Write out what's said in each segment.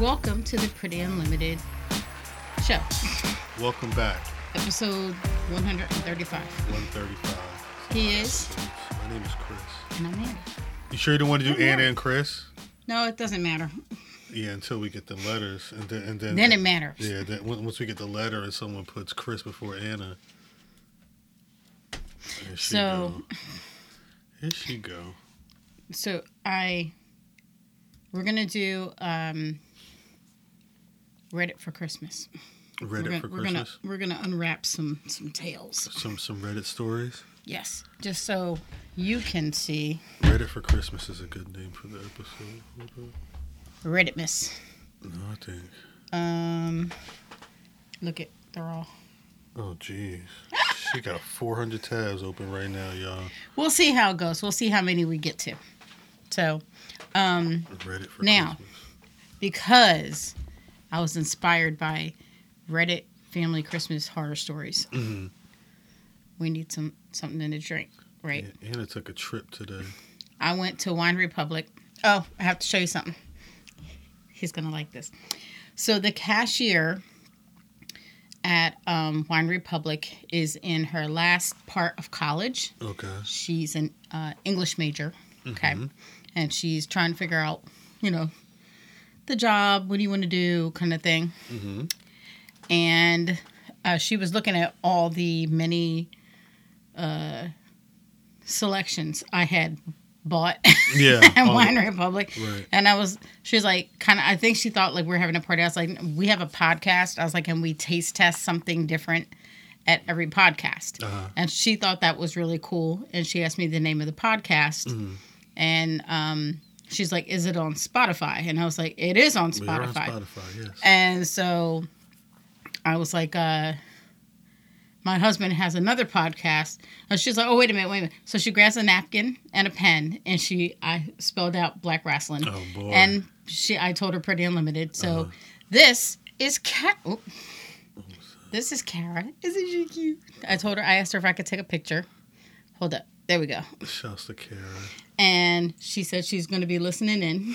Welcome to the Pretty Unlimited show, Welcome back. episode 135. 135. He is, My name is Chris. and I'm Anna. You sure you don't want to do. Anna and Chris? No, it doesn't matter. Yeah, until we get the letters, and then and then Then it matters. Yeah, then once we get the letter and someone puts Chris before Anna. Here she So- go. Here she go. So I, we're gonna do um, Reddit for Christmas. Reddit we're gonna, for we're gonna Christmas. we're gonna unwrap some some tales. Some some Reddit stories. Yes, just so you can see Reddit for Christmas is a good name for the episode. Reddit miss. No, I think. Um, look at they're all. Oh, jeez. she got 400 tabs open right now, y'all. We'll see how it goes. We'll see how many we get to. So, um, Reddit for Now. Christmas. because I was inspired by Reddit family Christmas horror stories, Mhm. we need some something to drink, right? Yeah, Anna took a trip today. I went to Wine Republic. Oh, I have to show you something. He's gonna like this. So the cashier at um, Wine Republic is in her last part of college. Okay. She's an uh, English major, okay, Mhm. and she's trying to figure out, you know, the job. What do you want to do, kind of thing. Mm-hmm. And uh, she was looking at all the many uh, selections I had bought Yeah. at Wine the- Republic. Right. And I was, she was like, kind of, I think she thought like we are having a party. I was like, we have a podcast. I was like, can we taste test something different at every podcast? Uh-huh. And she thought that was really cool. And she asked me the name of the podcast. Mhm. And um, she's like, is it on Spotify? And I was like, it is on We're on Spotify. Spotify, yes. And so I was like, uh, my husband has another podcast. And she's like, oh, wait a minute, wait a minute. So she grabs a napkin and a pen and she, I spelled out Black Wrestling. oh, boy. And she, I told her Pretty Unlimited. So Uh-huh. this is Cat. Oh. This is Kara. Isn't she cute? I told her, I asked her if I could take a picture. Hold up. There we go. Shouts to Kara. And she said she's going to be listening in.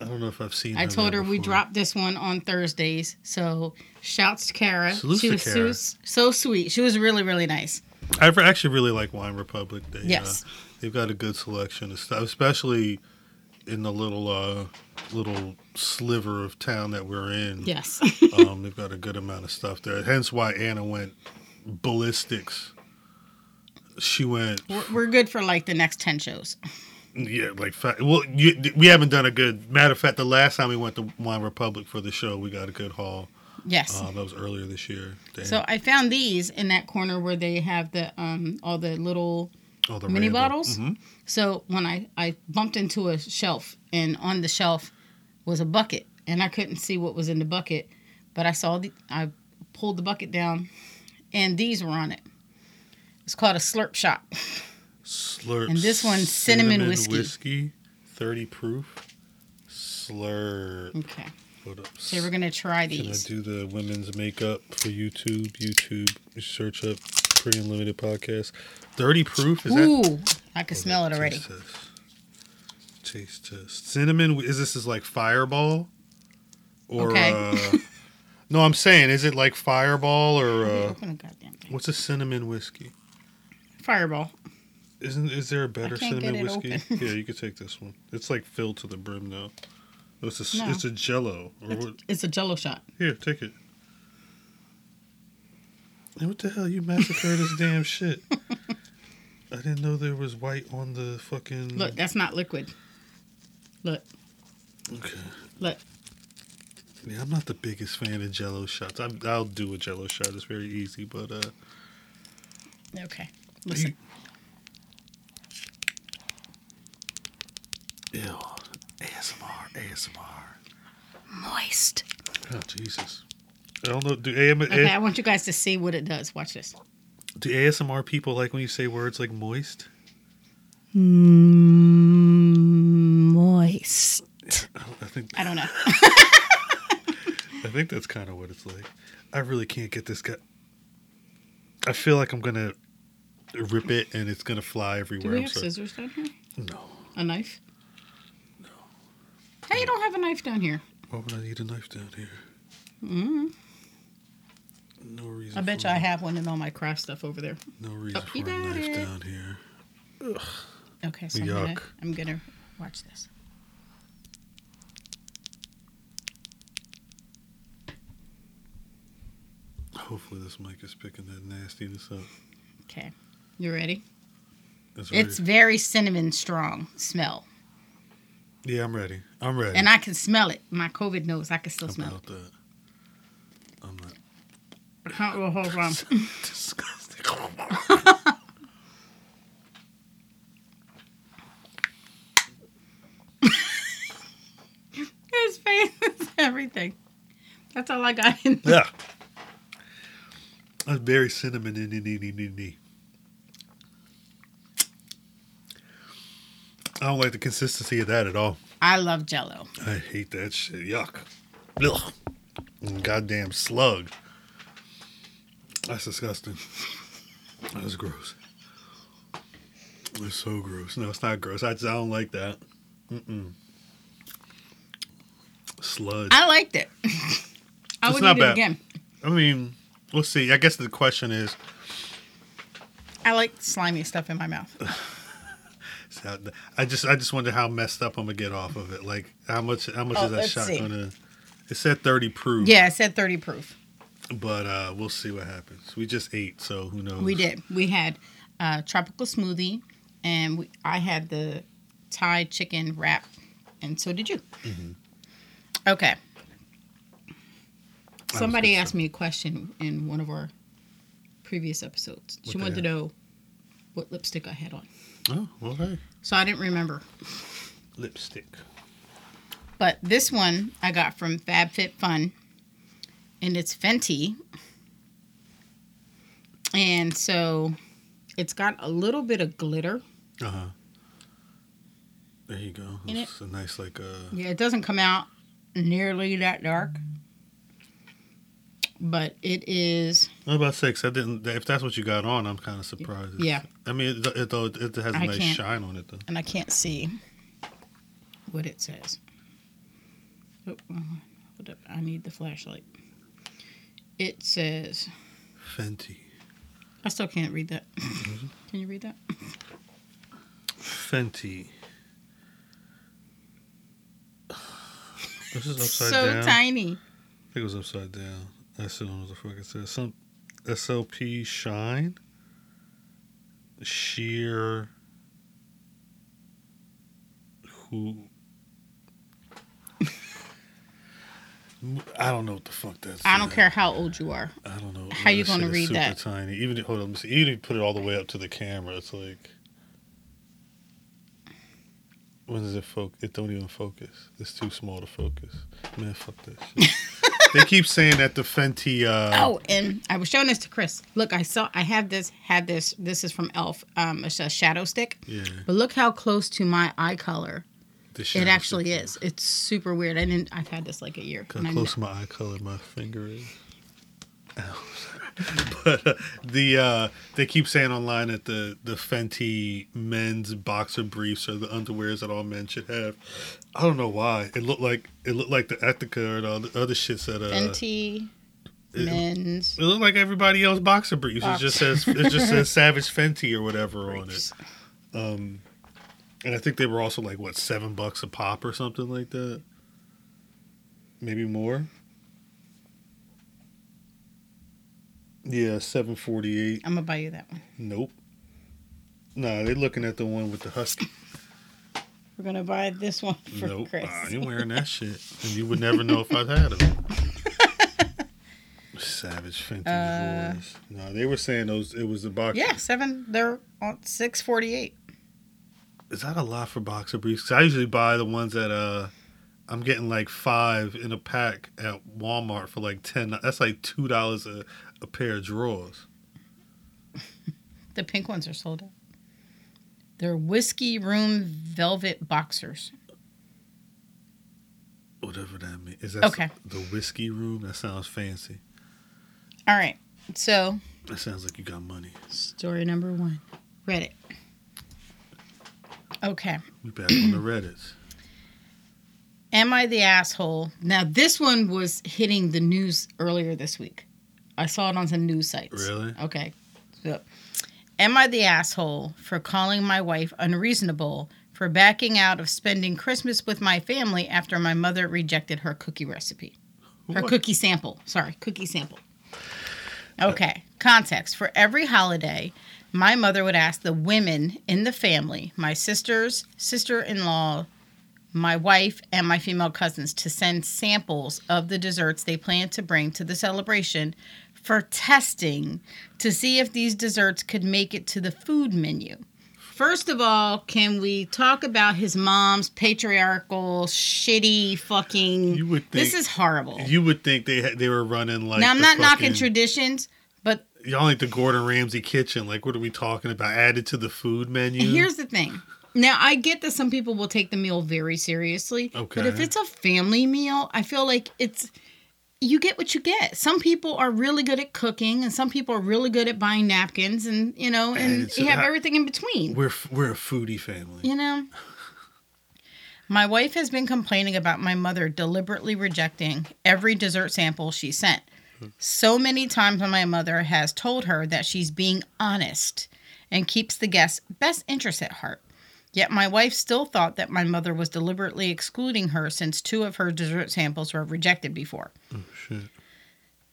I don't know if I've seen I told her we before. dropped this one on Thursdays. So shouts to Kara. Salutes she to was Kara. So, so sweet. She was really, really nice. I actually really like Wine Republic. They, Yes. Uh, they've got a good selection of stuff, especially in the little uh, little sliver of town that we're in. Yes. um, they've got a good amount of stuff there. Hence why Anna went ballistics. She went, we're, we're good for like the next 10 shows. Yeah, like well, you, we haven't done a good. Matter of fact, the last time we went to Wine Republic for the show, we got a good haul. Yes. Um, that was earlier this year. They so I found these in that corner where they have the um all the little all the mini random- bottles? Mhm. So when I, I bumped into a shelf and on the shelf was a bucket and I couldn't see what was in the bucket, but I saw the I pulled the bucket down and these were on it. It's called a slurp shot. Slurp. And this one, cinnamon whiskey. whiskey, thirty proof. Slurp. Okay. Hold up. So we're gonna try Can I these. do the women's makeup for YouTube? YouTube. Search up Pretty Unlimited podcast. Thirty proof. Is that? Ooh, I can Hold smell it already. Taste test. Taste test. Cinnamon. Is this is like Fireball? Or Okay. uh, no, I'm saying, is it like Fireball or uh, Open a goddamn thing. what's a cinnamon whiskey? Fireball. Isn't is there a better cinnamon whiskey? yeah, you could take this one. It's like filled to the brim though. Oh, It's a No. it's a Jello. Or It's, what? it's a Jello shot. Here, take it. Hey, what the hell? You massacred this damn shit. I didn't know there was white on the fucking. Look, that's not liquid. Look, Okay. look. Yeah, I'm not the biggest fan of Jello shots. I, I'll do a Jello shot. It's very easy, but uh, Okay. Listen. ew, ASMR. Moist. Oh Jesus. I don't know. Do AM, Okay, I want you guys to see what it does. Watch this. do ASMR people like when you say words like moist? Mm, Moist. I think I don't know. I think that's kind of what it's like. I really can't get this guy. I feel like I'm gonna rip it and it's gonna fly Do everywhere. we I'm have scissors down here? No. A knife? How you don't have a knife down here? Why would I need a knife down here? mm No reason. I bet you I have one in all my craft stuff over there. No reason Oh, for a knife it. down here. Ugh. Okay, so I'm gonna, I'm gonna watch this. Hopefully this mic is picking that nastiness up. Okay, you ready? It's It's very cinnamon strong smell, yeah, I'm ready. I'm ready. and I can smell it. My COVID nose, I can still How smell about that? I'm not it. I can't go hold on. disgusting. His face is everything. That's all I got in. There. yeah. That's very cinnamon in it. I don't like the consistency of that at all. I love Jello. I hate that shit. Yuck. Ugh. Goddamn slug. That's disgusting. That's gross. It's so gross. No, it's not gross. I just I don't like that. Mm-mm. Sludge. I liked it. I would not eat bad. it again. I mean, we'll see. I guess the question is, I like slimy stuff in my mouth. I just I just wonder how messed up I'm gonna get off of it. Like how much how much Oh, is that shot see. gonna? It said 30 proof. Yeah, it said 30 proof. But uh, we'll see what happens. We just ate, so who knows? We did. We had uh, tropical smoothie, and we, I had the Thai chicken wrap, and so did you. Mm-hmm. Okay. Somebody asked me a question in one of our previous episodes. She wanted to know what lipstick I had on. Oh, hey. So I didn't remember. Lipstick. But this one I got from FabFitFun, and it's Fenty. And so it's got a little bit of glitter. Uh huh. There you go. In it? It's a nice like uh. Yeah, it doesn't come out nearly that dark. But it is, I about six. I didn't. If that's what you got on, I'm kind of surprised. Yeah. I mean, it, it, though, it has a I nice shine on it though. and I can't see what it says. Oh, hold up. I need the flashlight. It says, Fenty. I still can't read that. Mm-hmm. Can you read that? Fenty. This is upside so down. So tiny. I think it was upside down. I still don't know what the fuck it says. Some SLP shine. Sheer. Who? I don't know what the fuck that's. I don't care how old you are. I don't know. How you That gonna read super that? Tiny. Even hold on. see. Even if you put it all the way up to the camera, it's like. When does it focus? It don't even focus. It's too small to focus. Man, fuck shit. they keep saying that the Fenty. Uh, Oh, and I was showing this to Chris. Look, I saw. I have this. Had this. This is from Elf. Um, it's a shadow stick. Yeah. But look how close to my eye color The it actually stick is. It's super weird. I didn't. I've had this like a year. How close to my eye color my finger is. Ow. but uh, the uh, they keep saying online that the the Fenty men's boxer briefs are the underwears that all men should have. I don't know why. It looked like it looked like the Ethika or the other, shits that uh, Fenty it, men's it looked like everybody else boxer briefs. It just says it just says Savage Fenty or whatever on it. Um, and I think they were also like what seven bucks a pop or something like that. Maybe more. Yeah, seven forty eight. I'm gonna buy you that one. Nope. Nah, they're looking at the one with the husky. We're gonna buy this one for nope, Chris. I ain't wearing that shit, and you would never know if I'd had it. Savage Fenty Uh, voice. No, they were saying those. It was the box. yeah, seven. They're on six forty eight. Is that a lot for boxer briefs? 'Cause I usually buy the ones that uh, I'm getting like five in a pack at Walmart for like ten. That's like two dollars a a pair of drawers. The pink ones are sold out. They're whiskey room velvet boxers. Whatever that means. Is that Okay. the whiskey room? That sounds fancy. All right. So That sounds like you got money. story number one. Reddit. Okay. We back on the Reddits. Am I the asshole? Now, this one was hitting the news earlier this week. I saw it on some news sites. Really? Okay. So, am I the asshole for calling my wife unreasonable for backing out of spending Christmas with my family after my mother rejected her cookie recipe? Her What? cookie sample. Sorry, cookie sample. Uh, okay. Context. For every holiday, my mother would ask the women in the family, my sisters, sister in law, my wife, and my female cousins, to send samples of the desserts they planned to bring to the celebration for testing to see if these desserts could make it to the food menu. First of all, can we talk about his mom's patriarchal, shitty fucking. You would think, this is horrible. You would think they they were running like. now, I'm not knocking traditions, but Y'all like the Gordon Ramsay kitchen. Like, what are we talking about? Added to the food menu? Here's the thing. Now I get that some people will take the meal very seriously, Okay. but if it's a family meal, I feel like it's you get what you get. Some people are really good at cooking, and some people are really good at buying napkins, and you know, And and you have I- everything in between. we're we're a foodie family. You know. My wife has been complaining about my mother deliberately rejecting every dessert sample she sent. So many times when my mother has told her that she's being honest and keeps the guest's best interest at heart. Yet my wife still thought that my mother was deliberately excluding her since two of her dessert samples were rejected before. Oh, shit.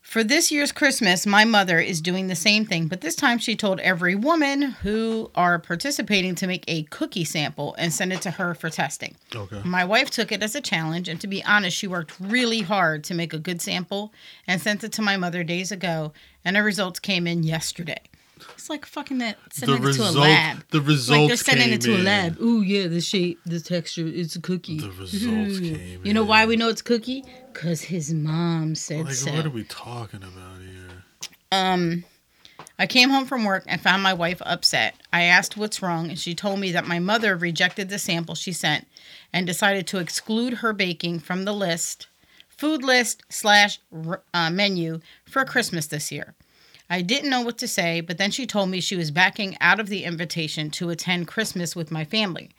For this year's Christmas, my mother is doing the same thing, but this time she told every woman who are participating to make a cookie sample and send it to her for testing. Okay. My wife took it as a challenge, and to be honest, she worked really hard to make a good sample and sent it to my mother days ago, and the results came in yesterday. It's like fucking that sending it to a lab. The Like they're sending it to came a in. lab. Ooh, yeah, the shape, the texture, it's a cookie. The results came You know why we know it's cookie? Because his mom said Like, so. what are we talking about here? Um, I came home from work and found my wife upset. I asked what's wrong, and she told me that my mother rejected the sample she sent and decided to exclude her baking from the list, food list slash uh, menu for Christmas this year. I didn't know what to say, but then she told me she was backing out of the invitation to attend Christmas with my family.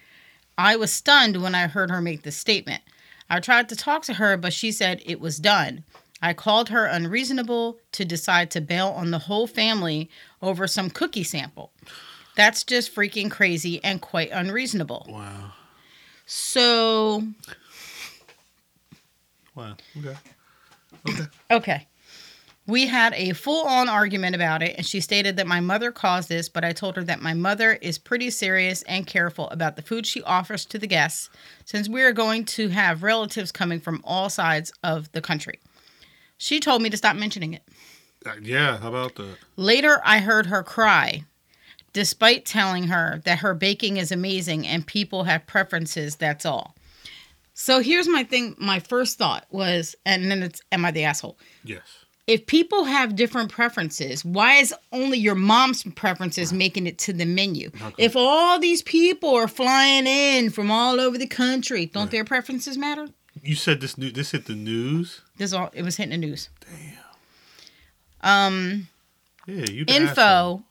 I was stunned when I heard her make this statement. I tried to talk to her, but she said it was done. I called her unreasonable to decide to bail on the whole family over some cookie sample. That's just freaking crazy and quite unreasonable. Wow. So, Wow. Okay. Okay. okay. We had a full on argument about it, and she stated that my mother caused this, but I told her that my mother is pretty serious and careful about the food she offers to the guests since we are going to have relatives coming from all sides of the country. She told me to stop mentioning it. Uh, yeah. How about that? Later, I heard her cry, despite telling her that her baking is amazing and people have preferences, that's all. So here's my thing. My first thought was, and then it's, am I the asshole? Yes. If people have different preferences, why is only your mom's preferences making it to the menu? If all these people are flying in from all over the country, don't their preferences matter? You said this new. This hit the news. This all it was hitting the news. Damn. Um, Yeah. You. info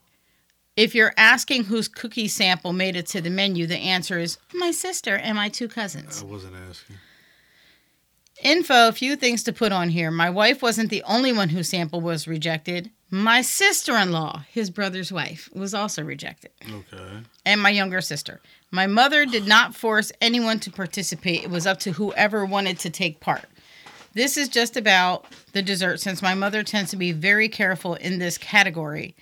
if you're asking whose cookie sample made it to the menu the answer is my sister and my two cousins I wasn't asking. Info a few things to put on here. My wife wasn't the only one whose sample was rejected. My sister-in-law his brother's wife was also rejected. Okay. and my younger sister. My mother did not force anyone to participate. It was up to whoever wanted to take part. This is just about the dessert since my mother tends to be very careful in this category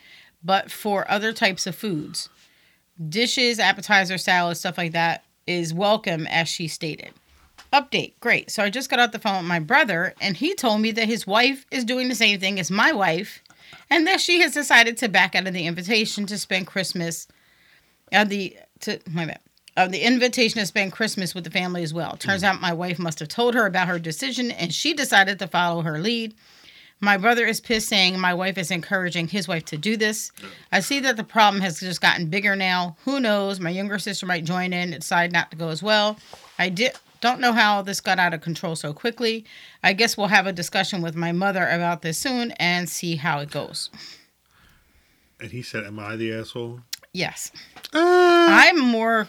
but for other types of foods dishes appetizer salad stuff like that is welcome as she stated update great so i just got off the phone with my brother and he told me that his wife is doing the same thing as my wife and that she has decided to back out of the invitation to spend christmas of the to my bad of the invitation to spend Christmas with the family as well. Turns mm. out my wife must have told her about her decision and she decided to follow her lead. My brother is pissed saying my wife is encouraging his wife to do this. I see that the problem has just gotten bigger now. Who knows? My younger sister might join in and decide not to go as well. I did don't know how this got out of control so quickly. I guess we'll have a discussion with my mother about this soon and see how it goes. And he said, "Am I the asshole?" Yes. Uh, I'm more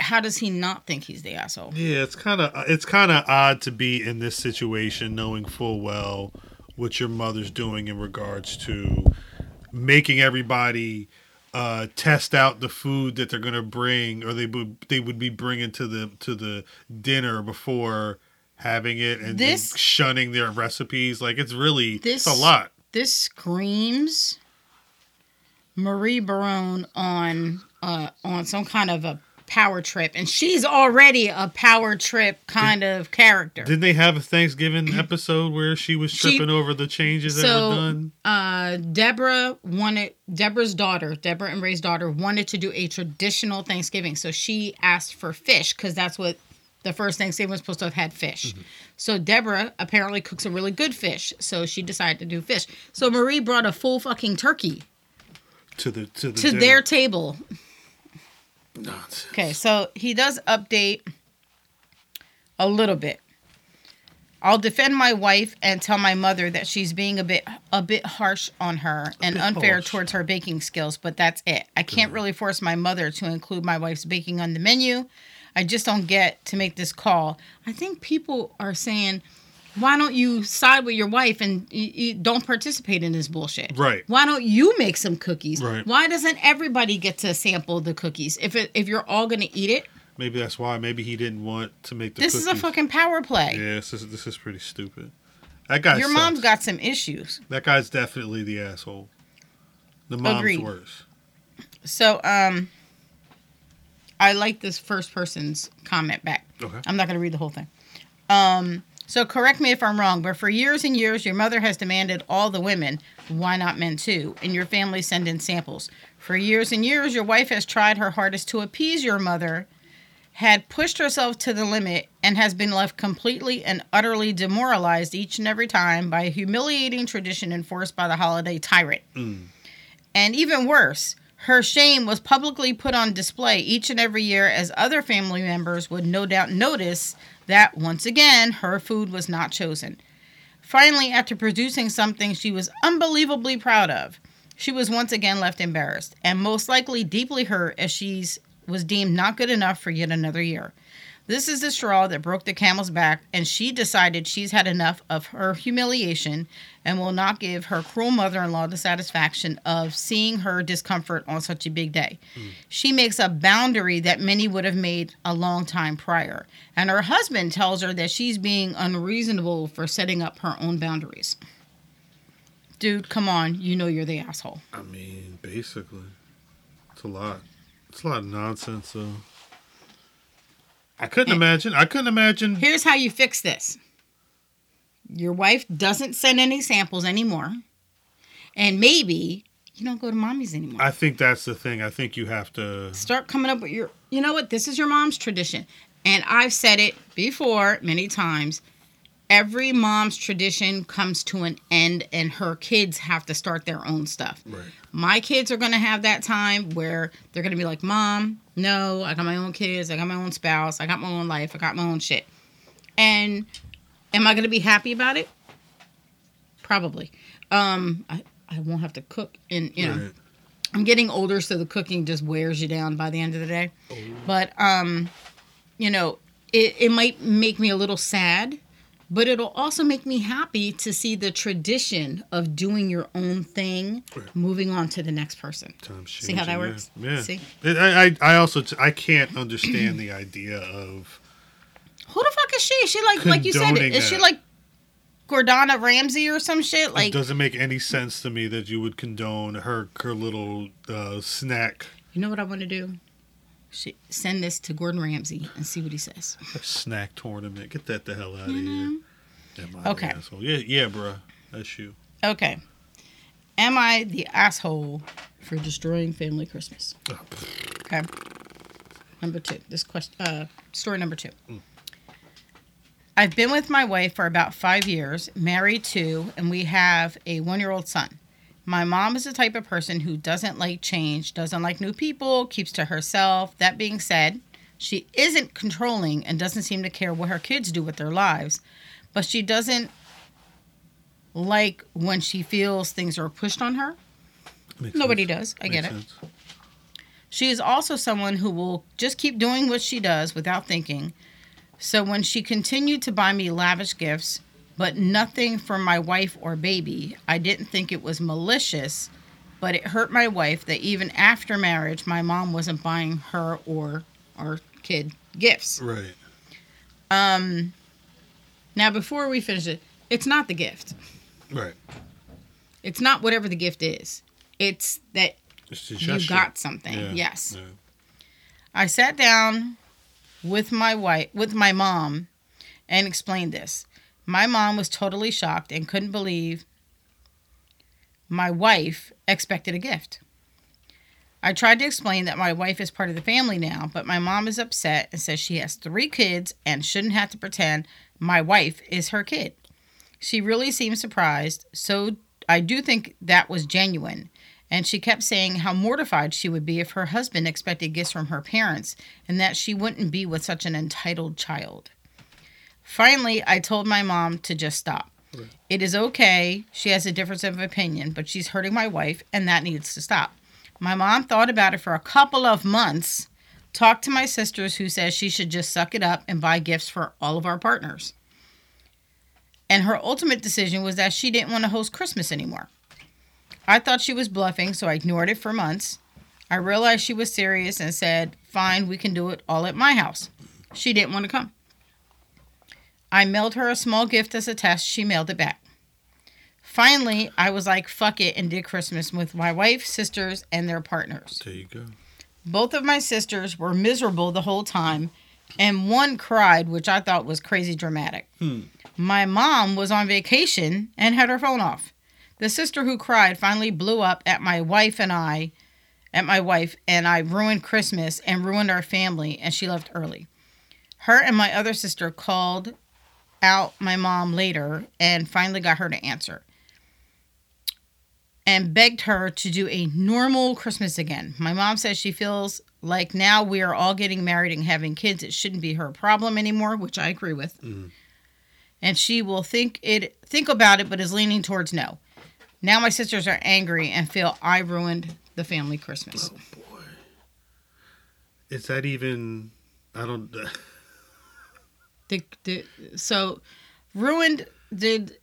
how does he not think he's the asshole? Yeah, it's kind of it's kind of odd to be in this situation, knowing full well what your mother's doing in regards to making everybody uh, test out the food that they're gonna bring, or they would they would be bringing to the to the dinner before having it, and, This- shunning their recipes. Like it's really This- it's a lot. This screams Marie Barone on uh, on some kind of a power trip, and she's already a power trip kind of character. Didn't they have a Thanksgiving episode where she was She- tripping over the changes that So- were done? uh, Deborah wanted Deborah's daughter, Deborah and Ray's daughter, wanted to do a traditional Thanksgiving, so she asked for fish because that's what the first Thanksgiving was supposed to have had fish. So Deborah apparently cooks a really good fish, so she decided to do fish. So Marie brought a full fucking turkey To the to the to their table. Nonsense. Okay, so he does update a little bit. I'll defend my wife and tell my mother that she's being a bit a bit harsh on her and unfair harsh. towards her baking skills, but that's it. I can't really force my mother to include my wife's baking on the menu. I just don't get to make this call. I think people are saying, why don't you side with your wife and you, you don't participate in this bullshit? Right. Why don't you make some cookies? Right. Why doesn't everybody get to sample the cookies? If it, if you're all gonna eat it, Maybe that's why. Maybe he didn't want to make the. Cookies. This is a fucking power play. Yeah, this is this is pretty stupid. That guy. Your sucks. mom's got some issues. That guy's definitely the asshole. The mom's Agreed. worse. So, um, I like this first person's comment back. Okay. I'm not going to read the whole thing. Um, so correct me if I'm wrong, but for years and years, your mother has demanded all the women, why not men too, and your family send in samples. For years and years, your wife has tried her hardest to appease your mother, had pushed herself to the limit, and has been left completely and utterly demoralized each and every time by a humiliating tradition enforced by the holiday tyrant. Mm. And even worse, her shame was publicly put on display each and every year as other family members would no doubt notice that once again her food was not chosen. Finally, after producing something she was unbelievably proud of, she was once again left embarrassed and most likely deeply hurt as she was deemed not good enough for yet another year. This is the straw that broke the camel's back, and she decided she's had enough of her humiliation and will not give her cruel mother in law the satisfaction of seeing her discomfort on such a big day. Hmm. She makes a boundary that many would have made a long time prior, and her husband tells her that she's being unreasonable for setting up her own boundaries. Dude, come on, you know you're the asshole. I mean, basically, it's a lot. It's a lot of nonsense. though. I couldn't Eh. imagine. I couldn't imagine. Here's how you fix this your wife doesn't send any samples anymore, and maybe you don't go to mommy's anymore. I think that's the thing. I think you have to. Start coming up with your, you know what? This is your mom's tradition. And I've said it before many times. Every mom's tradition comes to an end, and her kids have to start their own stuff. Right. My kids are going to have that time where they're going to be like, Mom, no, I got my own kids. I got my own spouse. I got my own life. I got my own shit. And am I going to be happy about it? Probably. Um, I, I won't have to cook. And, you know, Right. I'm getting older, so the cooking just wears you down by the end of the day. But, um, you know, it, it might make me a little sad, but it'll also make me happy to see the tradition of doing your own thing, Right. moving on to the next person. Times See how that works? Yeah. yeah. See? It- I, I, I also I can't understand the idea of Who the fuck is she? She like like you said, is she like Gordana Ramsay or some shit? it Like doesn't make any sense to me that you would condone her her little uh, snack you know what I want to do? Send this to Gordon Ramsay and see what he says. snack tournament. Get that the hell out of here. Am I the Okay. asshole? Yeah, yeah, bruh. That's you. Okay. Am I the asshole for destroying family Christmas? Oh, Okay. Number two. This question. Uh, story number two. I've been with my wife for about five years, married two, and we have a one-year-old son. My mom is the type of person who doesn't like change, doesn't like new people, keeps to herself. That being said, she isn't controlling and doesn't seem to care what her kids do with their lives, but she doesn't like when she feels things are pushed on her. Makes Nobody sense. does. I Makes get it. sense. She is also someone who will just keep doing what she does without thinking. So when she continued to buy me lavish gifts, but nothing for my wife or baby, I didn't think it was malicious, but it hurt my wife that even after marriage, my mom wasn't buying her or our kid gifts. Right. Um, now, before we finish it, it's not the gift. Right. It's not whatever the gift is. It's that It's you got something. Yeah, Yes. yeah. I sat down with my wife, with my mom, and explained this. My mom was totally shocked and couldn't believe my wife expected a gift. I tried to explain that my wife is part of the family now, but my mom is upset and says she has three kids and shouldn't have to pretend my wife is her kid. She really seemed surprised, so I do think that was genuine. And she kept saying how mortified she would be if her husband expected gifts from her parents and that she wouldn't be with such an entitled child. Finally, I told my mom to just stop. Right. It is okay. She has a difference of opinion, but she's hurting my wife, and that needs to stop. My mom thought about it for a couple of months, talked to my sisters, who says she should just suck it up and buy gifts for all of our partners. And her ultimate decision was that she didn't want to host Christmas anymore. I thought she was bluffing, so I ignored it for months. I realized she was serious and said, Fine, we can do it all at my house. She didn't want to come. I mailed her a small gift as a test. She mailed it back. Finally, I was like, fuck it, and did Christmas with my wife, sisters, and their partners. There you go. Both of my sisters were miserable the whole time, and one cried, which I thought was crazy dramatic. Hmm. My mom was on vacation and had her phone off. The sister who cried finally blew up at my wife and I, at my wife, and I ruined Christmas and ruined our family, and she left early. Her and my other sister called out my mom later and finally got her to answer and begged her to do a normal Christmas again. My mom says she feels like now we are all getting married and having kids, it shouldn't be her problem anymore, which I agree with. Mhm. And she will think it think about it, but is leaning towards no. Now my sisters are angry and feel I ruined the family Christmas. Oh boy. Is that even? I don't. The, the, so ruined did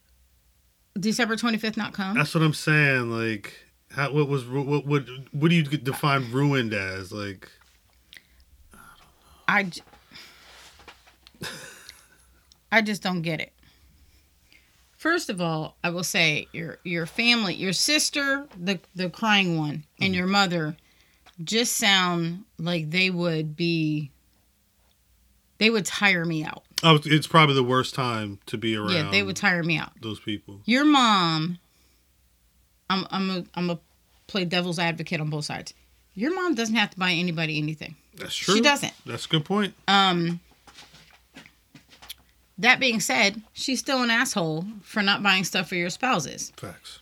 December twenty fifth not come? That's what I'm saying. Like, how? What was? What? What? What do you define ruined as? Like, I, j- I just don't get it. First of all, I will say your your family, your sister, the the crying one, and mm-hmm. your mother, just sound like they would be. They would tire me out. Oh, it's probably the worst time to be around. Yeah, they would tire me out. those people. Your mom. I'm I'm a I'm a play devil's advocate on both sides. Your mom doesn't have to buy anybody anything. That's true. She doesn't. That's a good point. Um. That being said, she's still an asshole for not buying stuff for your spouses. Facts.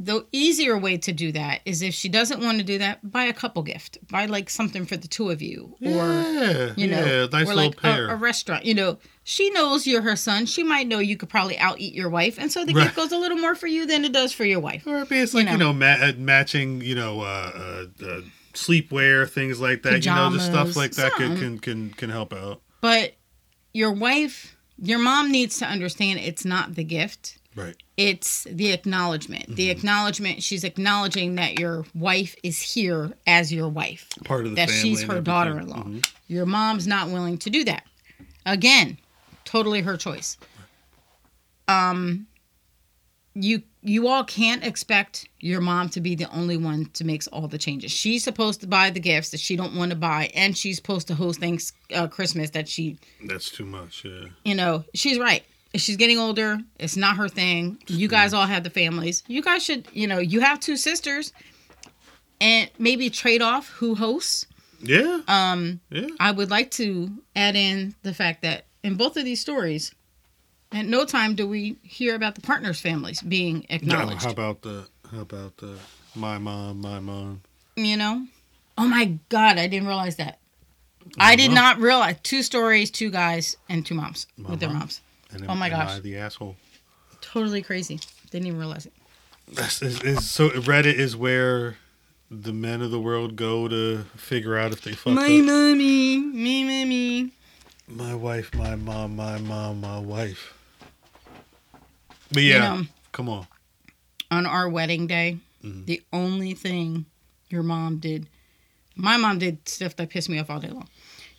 The easier way to do that is if she doesn't want to do that, buy a couple gift. Buy like something for the two of you, or yeah, you know, yeah, nice or like pair. a, a restaurant. You know, she knows you're her son. She might know you could probably out eat your wife, and so the Right. gift goes a little more for you than it does for your wife. or it's like you know. know, ma- uh, matching, you know, uh, uh, uh, sleepwear, things like that. you know, just stuff like that can, can can can help out. But your wife, your mom needs to understand it's not the gift. Right. It's the acknowledgement. The Mm-hmm. acknowledgement, she's acknowledging that your wife is here as your wife, Part of the that she's her daughter in law. Mhm. Your mom's not willing to do that. Again, totally her choice. Um you you all can't expect your mom to be the only one to make all the changes. She's supposed to buy the gifts that she don't want to buy, and she's supposed to host things uh, Christmas that she That's too much. Yeah. you know, she's right. She's getting older. It's not her thing. You guys all have the families. You guys should, you know, you have two sisters and maybe trade off who hosts. Yeah. Um, Yeah. I would like to add in the fact that in both of these stories, at no time do we hear about the partners' families being acknowledged. No, how about the how about the my mom, my mom. you know? Oh my God, I didn't realize that. I did mom. not realize two stories, two guys, and two moms My with their mom. moms. And Oh my am gosh. I the asshole. Totally crazy. Didn't even realize it. That's is, is so Reddit is where the men of the world go to figure out if they fucked My up. mommy, me, me. My wife, my mom, my mom, my wife. But yeah, You know, come on. on our wedding day, Mhm. the only thing your mom did, my mom did stuff that pissed me off all day long.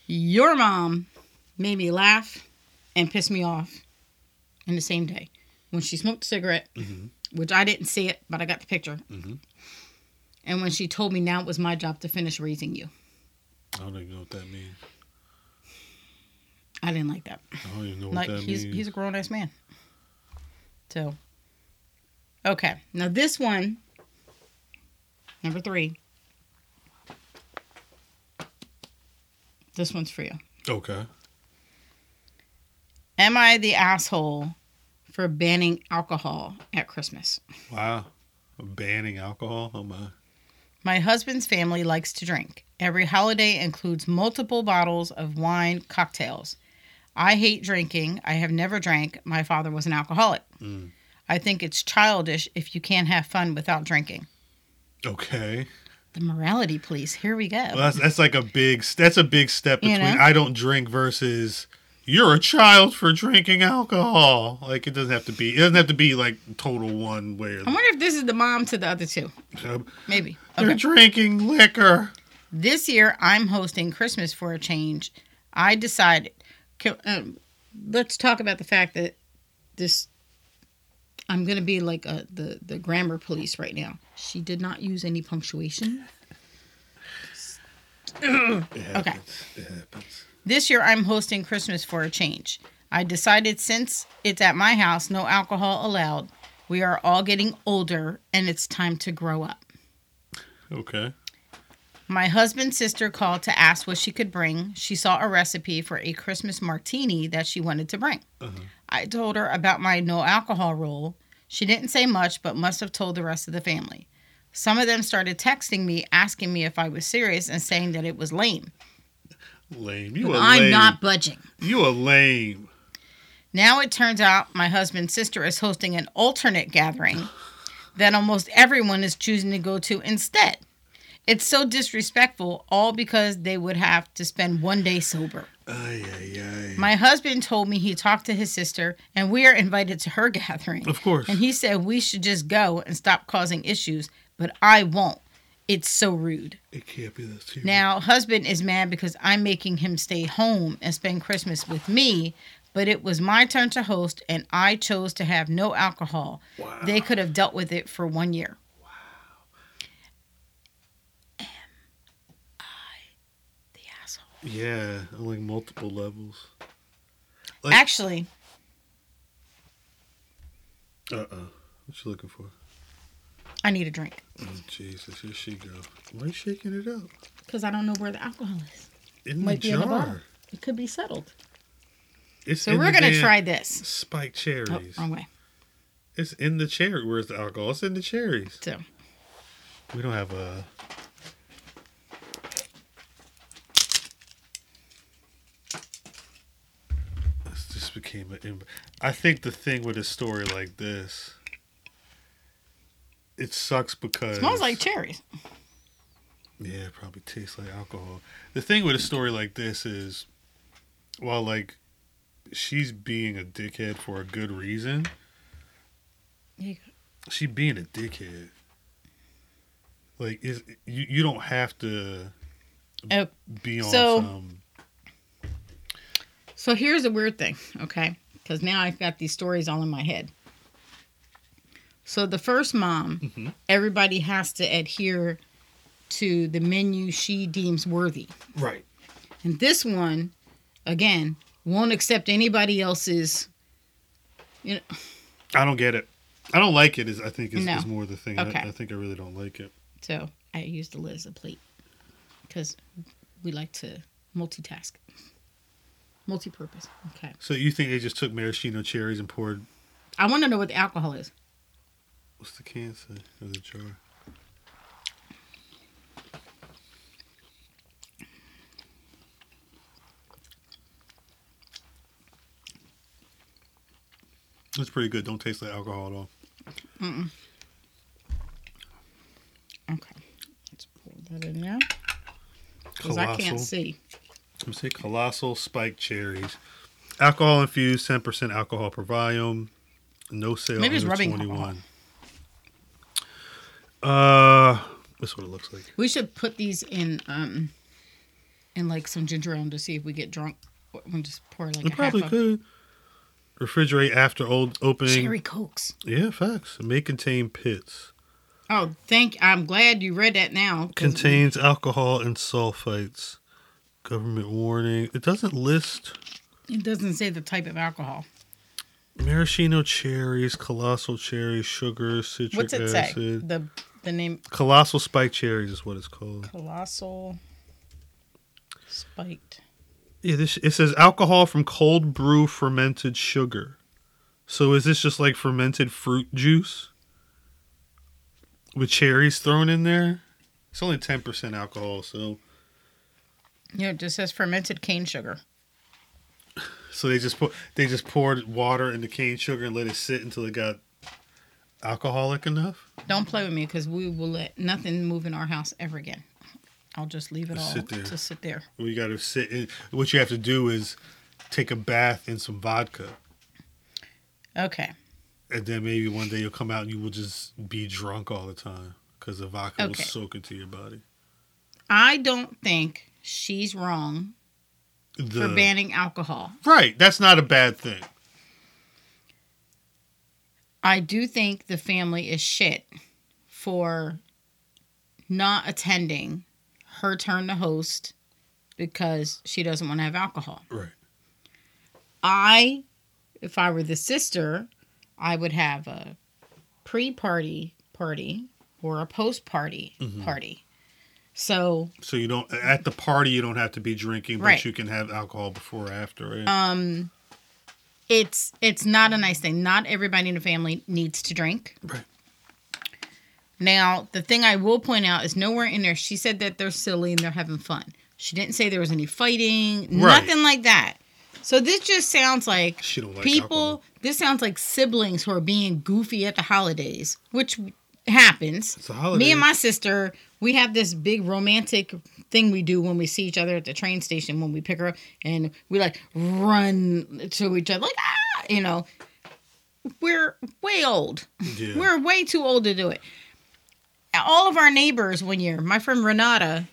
Your mom made me laugh and pissed me off in the same day when she smoked a cigarette, Mhm. which I didn't see it, but I got the picture. Mhm. And when she told me now it was my job to finish raising you, I don't even know what that means. I didn't like that. I don't even know what Like that he's means. he's a grown ass man. So, okay, now this one, number three. This one's for you. okay. Am I the asshole for banning alcohol at Christmas? Wow. Banning alcohol? Oh my. My husband's family likes to drink. Every holiday includes multiple bottles of wine cocktails. I hate drinking. I have never drank. My father was an alcoholic. Mm. I think it's childish if you can't have fun without drinking. Okay. The morality police. Here we go. Well, that's that's like a big that's a big step You between know? I don't drink versus you're a child for drinking alcohol. Like it doesn't have to be. It doesn't have to be like total one way. Or I wonder if this is the mom to the other two. Maybe. They're drinking liquor. This year, I'm hosting Christmas for a change. I decided. Um, let's talk about the fact that this. I'm gonna be like a, the the grammar police right now. She did not use any punctuation. It Okay. happens. It happens. This year, I'm hosting Christmas for a change. I decided since it's at my house, no alcohol allowed. We are all getting older, and it's time to grow up. Okay. My husband's sister called to ask what she could bring. She saw a recipe for a Christmas martini that she wanted to bring. Uh-huh. I told her about my no alcohol rule. She didn't say much, but must have told the rest of the family. Some of them started texting me, asking me if I was serious and saying that it was lame. Lame. You are I'm lame. not budging. You are lame. Now it turns out my husband's sister is hosting an alternate gathering that almost everyone is choosing to go to instead. It's so disrespectful, all because they would have to spend one day sober. Ay ay ay. My husband told me he talked to his sister and we are invited to her gathering. Of course. And he said we should just go and stop causing issues, but I won't. It's so rude. It can't be this serious. Now, husband is mad because I'm making him stay home and spend Christmas with me, but it was my turn to host and I chose to have no alcohol. Wow. They could have dealt with it for one year. Wow. Am I the asshole? Yeah, on like multiple levels. Like- Actually, Uh uh What you looking for? I need a drink Oh Jesus, here she go. Why are you shaking it up? because I don't know where the alcohol is. In Might the be in the jar. It could be settled. it's So we're going to try this. spiked Oh, cherries. wrong way. It's in the cherry. Where's the alcohol? It's in the cherries. So, We don't have a. This just became an. I think the thing with a story like this, it sucks because smells like cherries. Yeah, it probably tastes like alcohol. The thing with a story like this is, while like she's being a dickhead for a good reason, you she being a dickhead. Like is you you don't have to Oh, be on so- some So here's the weird thing, okay? Because now I've got these stories all in my head. So the first mom, Mhm. everybody has to adhere to the menu she deems worthy. right. And this one, again, won't accept anybody else's. You know, I don't get it. I don't like it. Is I think is, No. is more the thing. Okay. I, I think I really don't like it. so I used the lid as a plate because we like to multitask, multi-purpose. Okay. So you think they just took maraschino cherries and poured? I want to know what the alcohol is. What's the can say or the jar? It's pretty good. Don't taste like alcohol at all. Mm. Okay. It's Put it in there. Because I can't see. Let me say colossal spiked cherries. Alcohol infused, 10% alcohol per volume. No sale Maybe it's under rubbing 21. Uh, that's what it looks like. We should put these in um in like some ginger ale to see if we get drunk. We just pour like You a probably half could. Refrigerate after old opening. cherry cokes. Yeah, facts. It may contain pits. Oh, thank. I'm glad you read that now. Contains alcohol and sulfites. Government warning. It doesn't list It doesn't say the type of alcohol. maraschino cherries, colossal cherries, sugar, citric What's it acid. say? The the name Colossal spiked cherries is what it's called. colossal spiked. Yeah, this it says alcohol from cold brew fermented sugar. So is this just like fermented fruit juice with cherries thrown in there? It's only ten percent alcohol, so Yeah, it just says fermented cane sugar. so they just put they just poured water into cane sugar and let it sit until it got alcoholic enough. Don't play with me because we will let nothing move in our house ever again. I'll just leave it Just all sit there. to sit there. You got to sit in. What you have to do is take a bath in some vodka, Okay. and then maybe one day you'll come out and you will just be drunk all the time because the vodka will soak into your body. I don't think she's wrong The, for banning alcohol. Right. That's not a bad thing. I do think the family is shit for not attending her turn to host because she doesn't want to have alcohol. Right. I, if I were the sister, I would have a pre-party party or a post-party Mhm. party. So, So you don't at the party you don't have to be drinking, but Right. you can have alcohol before or after. Right? um, it's it's not a nice thing. Not everybody in the family needs to drink. right. Now, the thing I will point out is nowhere in there she said that they're silly and they're having fun. She didn't say there was any fighting, Right. nothing like that. So this just sounds like like people. alcohol. This sounds like siblings who are being goofy at the holidays, which happens. It's a holiday. Me and my sister, we have this big romantic thing we do when we see each other at the train station when we pick her up, and we like run to each other like ah, you know. We're way old. Yeah. We're way too old to do it. All of our neighbors one year, my friend Renata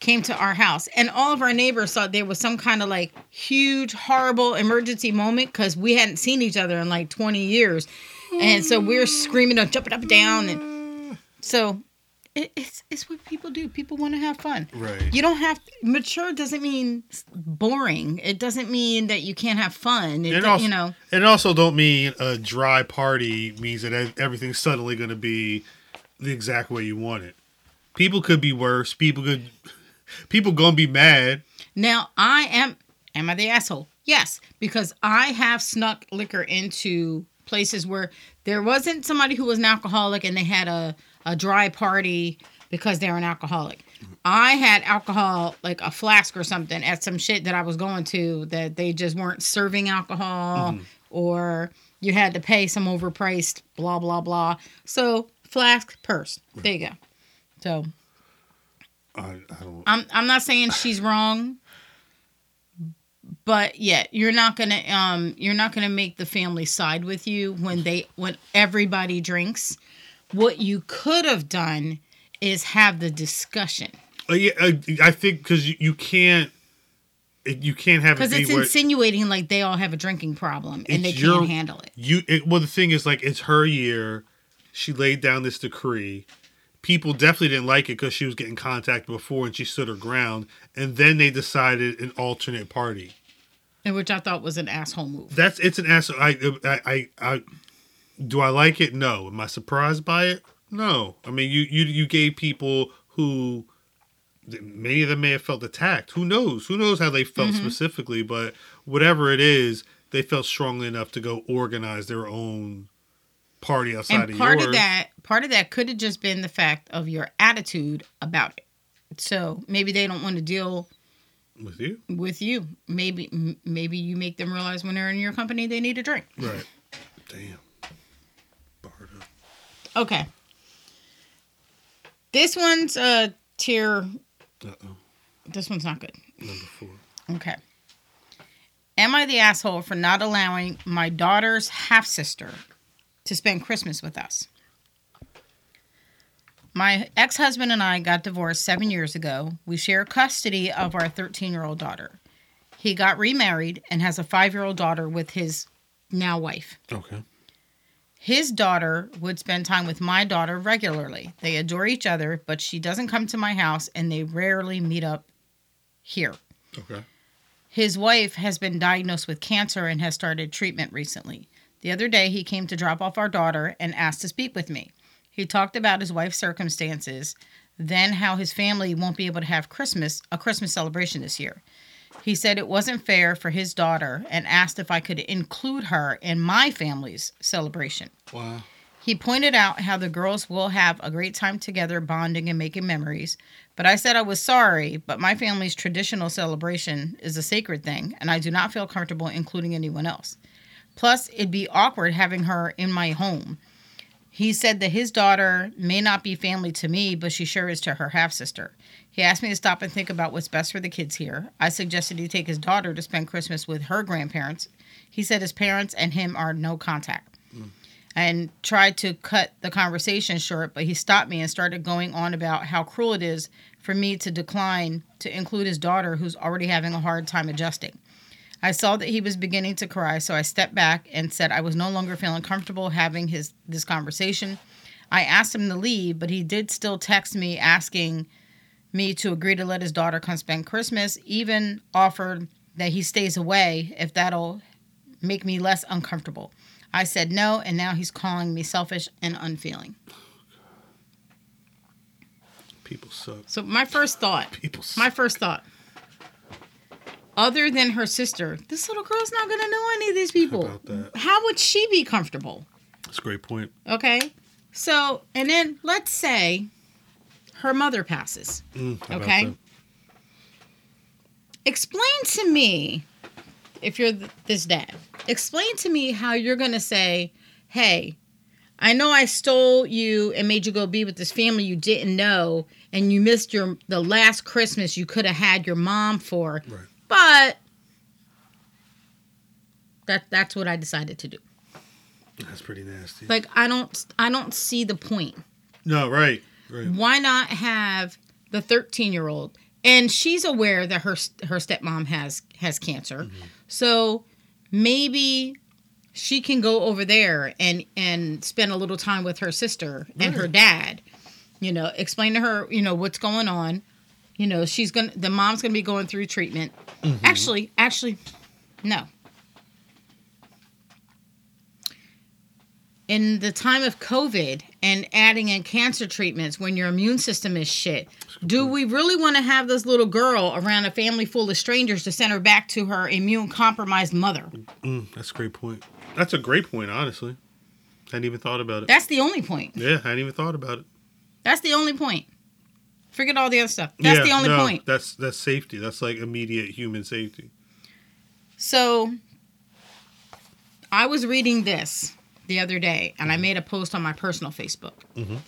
came to our house, and all of our neighbors thought there was some kind of like huge, horrible emergency moment because we hadn't seen each other in like 20 years. And so we're screaming and jumping up and down. And so it, it's, it's what people do. People want to have fun. Right. You don't have mature doesn't mean boring. It doesn't mean that you can't have fun. It, do- also, you know, It also don't mean a dry party means that everything's suddenly going to be the exact way you want it. People could be worse. People could, people gonna be mad. Now I am am I the asshole? Yes, because I have snuck liquor into places where there wasn't somebody who was an alcoholic and they had a, a dry party because they're an alcoholic. I had alcohol, like a flask or something, at some shit that I was going to that they just weren't serving alcohol or you had to pay some overpriced blah blah blah. So flask, purse. There you go. So I, I don't. I'm I'm not saying she's wrong, but yeah, you're not gonna um you're not gonna make the family side with you when they when everybody drinks. What you could have done is have the discussion Uh, yeah, uh, I think because you, you can't, it, you can't have it because be it's insinuating like they all have a drinking problem and they It's can't handle it. you. It, well, the thing is, like, it's her year. She laid down this decree. People definitely didn't like it because she was getting contact before and she stood her ground. And then they decided an alternate party. And which I thought was an asshole move. That's it's an asshole. I, I I I do I like it? No. Am I surprised by it? No. I mean, you you you gave people who many of them may have felt attacked. Who knows? Who knows how they felt mm-hmm. specifically? But whatever it is, they felt strongly enough to go organize their own party outside and of part yours. of that part of that could have just been the fact of your attitude about it. So maybe they don't want to deal with you, with you. Maybe m- maybe you make them realize when they're in your company they need a drink. right? Damn. Okay. This one's uh tier. Uh oh. This one's not good. Number four. Okay. Am I the asshole for not allowing my daughter's half sister to spend Christmas with us? My ex husband and I got divorced seven years ago. We share custody of our 13 year old daughter. He got remarried and has a five year old daughter with his now wife. Okay. His daughter would spend time with my daughter regularly. They adore each other, but she doesn't come to my house and they rarely meet up here. Okay. His wife has been diagnosed with cancer and has started treatment recently. The other day, he came to drop off our daughter and asked to speak with me. He talked about his wife's circumstances, then how his family won't be able to have Christmas, a Christmas celebration this year. He said it wasn't fair for his daughter and asked if I could include her in my family's celebration. Wow. He pointed out how the girls will have a great time together, bonding and making memories. But I said I was sorry, but my family's traditional celebration is a sacred thing, and I do not feel comfortable including anyone else. Plus, it'd be awkward having her in my home. He said that his daughter may not be family to me, but she sure is to her half sister. He asked me to stop and think about what's best for the kids here. I suggested he take his daughter to spend Christmas with her grandparents. He said his parents and him are no contact and tried to cut the conversation short, but he stopped me and started going on about how cruel it is for me to decline to include his daughter who's already having a hard time adjusting. I saw that he was beginning to cry, so I stepped back and said I was no longer feeling comfortable having his this conversation. I asked him to leave, but he did still text me asking me to agree to let his daughter come spend Christmas, even offered that he stays away if that'll make me less uncomfortable. I said no, and now he's calling me selfish and unfeeling. People suck. So my first thought, People suck. my first thought, other than her sister, this little girl's not gonna know any of these people. How would she be comfortable? That's a great point. Okay, so and then let's say her mother passes. Mm, Okay. that? Explain to me, if you're th- this dad, explain to me how you're going to say, hey, I know I stole you and made you go be with this family you didn't know, and you missed your the last Christmas you could have had your mom for, Right. But that that's what I decided to do. That's pretty nasty. Like I don't I don't see the point. no, right. Right. why not have the 13 year old and she's aware that her her stepmom has has cancer mm-hmm. so maybe she can go over there and and spend a little time with her sister and her dad you know explain to her you know what's going on you know she's gonna the mom's gonna be going through treatment actually actually no in the time of COVID and adding in cancer treatments when your immune system is shit, do we really want to have this little girl around a family full of strangers to send her back to her immune compromised mother? Mm, that's a great point. That's a great point, honestly. I hadn't even thought about it. That's the only point. yeah, I hadn't even thought about it. That's the only point. Forget all the other stuff. That's Yeah, the only no, point. That's that's safety. That's like immediate human safety. So I was reading this the other day and I made a post on my personal Facebook. Mhm.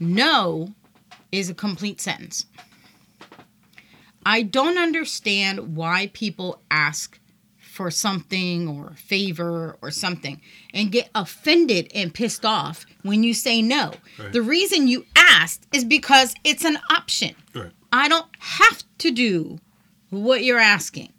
No is a complete sentence. I don't understand why people ask for something or a favor or something and get offended and pissed off when you say no. Right. The reason you asked is because it's an option. Right. I don't have to do what you're asking.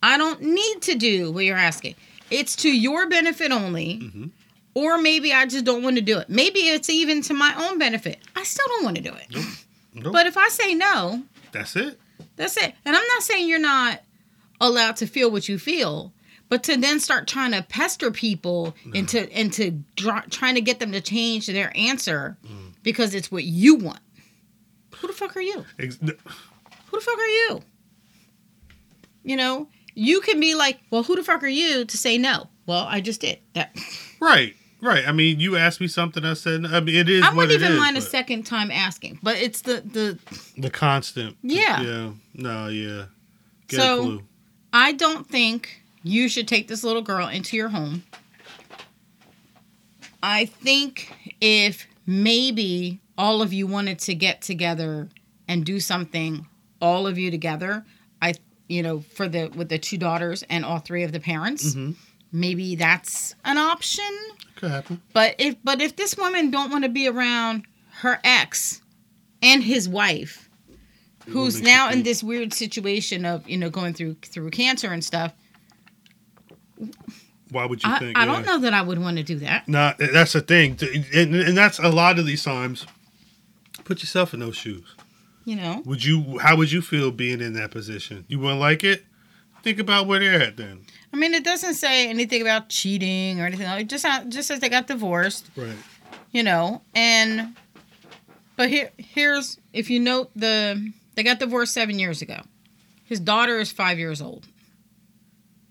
I don't need to do what you're asking. It's to your benefit only. Mhm. Or maybe I just don't want to do it. Maybe it's even to my own benefit. I still don't want to do it. Nope. But if I say no, That's it. that's it. And I'm not saying you're not allowed to feel what you feel, but to then start trying to pester people into into dr- trying to get them to change their answer Mm. because it's what you want. Who the fuck are you? Ex- Who the fuck are you? You know, you can be like, well, who the fuck are you to say no? Well, I just did. That. Right. Right. I mean, you asked me something. I said. I mean, it is I wouldn't even is, mind a second time asking, but it's the the The constant. Yeah. Yeah. No. Yeah. Get So- a clue. I don't think you should take this little girl into your home. I think if maybe all of you wanted to get together and do something all of you together. I you know for the with the two daughters and all three of the parents. Mm-hmm. Maybe that's an option. Could happen. But if but if this woman don't want to be around her ex and his wife, who's now in this weird situation of you know going through through cancer and stuff, Why would you I, think? I yeah. don't know that I would want to do that. Nah, that's the thing, and, and that's a lot of these times. Put yourself in those shoes. You know, Would you? How would you feel being in that position? You wouldn't like it. Think about where they're at then. I mean, it doesn't say anything about cheating or anything. It just it just says they got divorced. Right. You know, and but here here's if you note the they got divorced seven years ago. His daughter is five years old,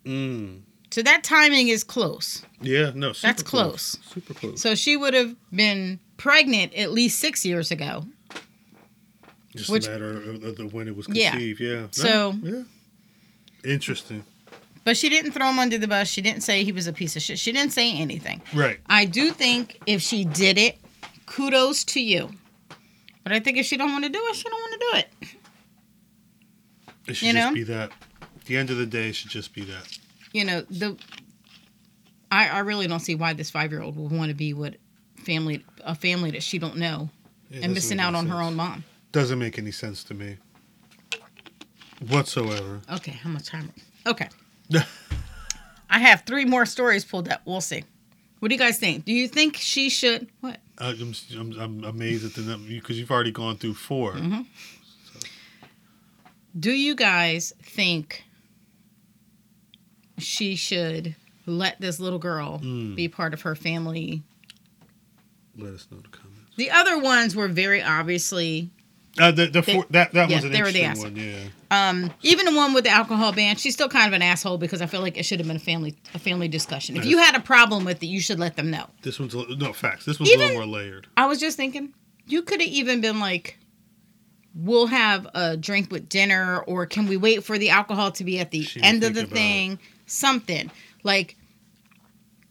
Mm. so that timing is close. Yeah. No. Super That's close. Super close. So she would have been pregnant at least six years ago. Just which- a matter of, of the when it was conceived. Yeah. No, So- Yeah. Interesting. But she didn't throw him under the bus. She didn't say he was a piece of shit. She didn't say anything. Right. I do think if she did it, kudos to you. But I think if she don't want to do it, she don't want to do it. It should You just know? be that. At the end of the day, should just be that. You know the. I, I really don't see why this five year old would want to be with family a family that she don't know It and missing out on her own mom. Doesn't make any sense to me. Whatsoever. Okay, how much time? Okay. I have three more stories pulled up. We'll see. What do you guys think? Do you think she should what? I'm, I'm, I'm amazed at the number because you've already gone through 4 Mhm. Do you guys think she should let this little girl Mm. be part of her family? Let us know the comments. The other ones were very obviously Uh, the, the They- four, that that yeah, was an they were the interesting one. Yeah. um even the one with the alcohol ban, she's still kind of an asshole because I feel like it should have been a family a family discussion. If you had a problem with it, you should let them know. This one's a, no facts. This one's a little more layered. I was just thinking, you could have even been like, we'll have a drink with dinner, or can we wait for the alcohol to be at the She end of the thing? Something. Like,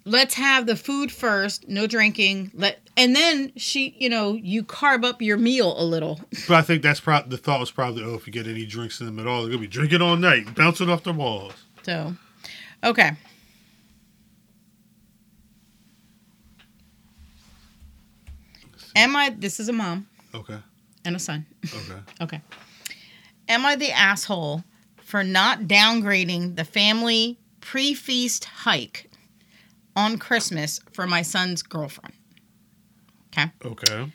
let's have the food first, no drinking. Let and then she, you know, you carb up your meal a little. But I think that's probably the thought was probably oh if you get any drinks in them at all they're gonna be drinking all night, bouncing off the walls. So, okay. Am I? This is a mom Okay. And a son. Okay. Okay. Am I the asshole for not downgrading the family pre feast hike on Christmas for my son's girlfriend? Okay. Okay.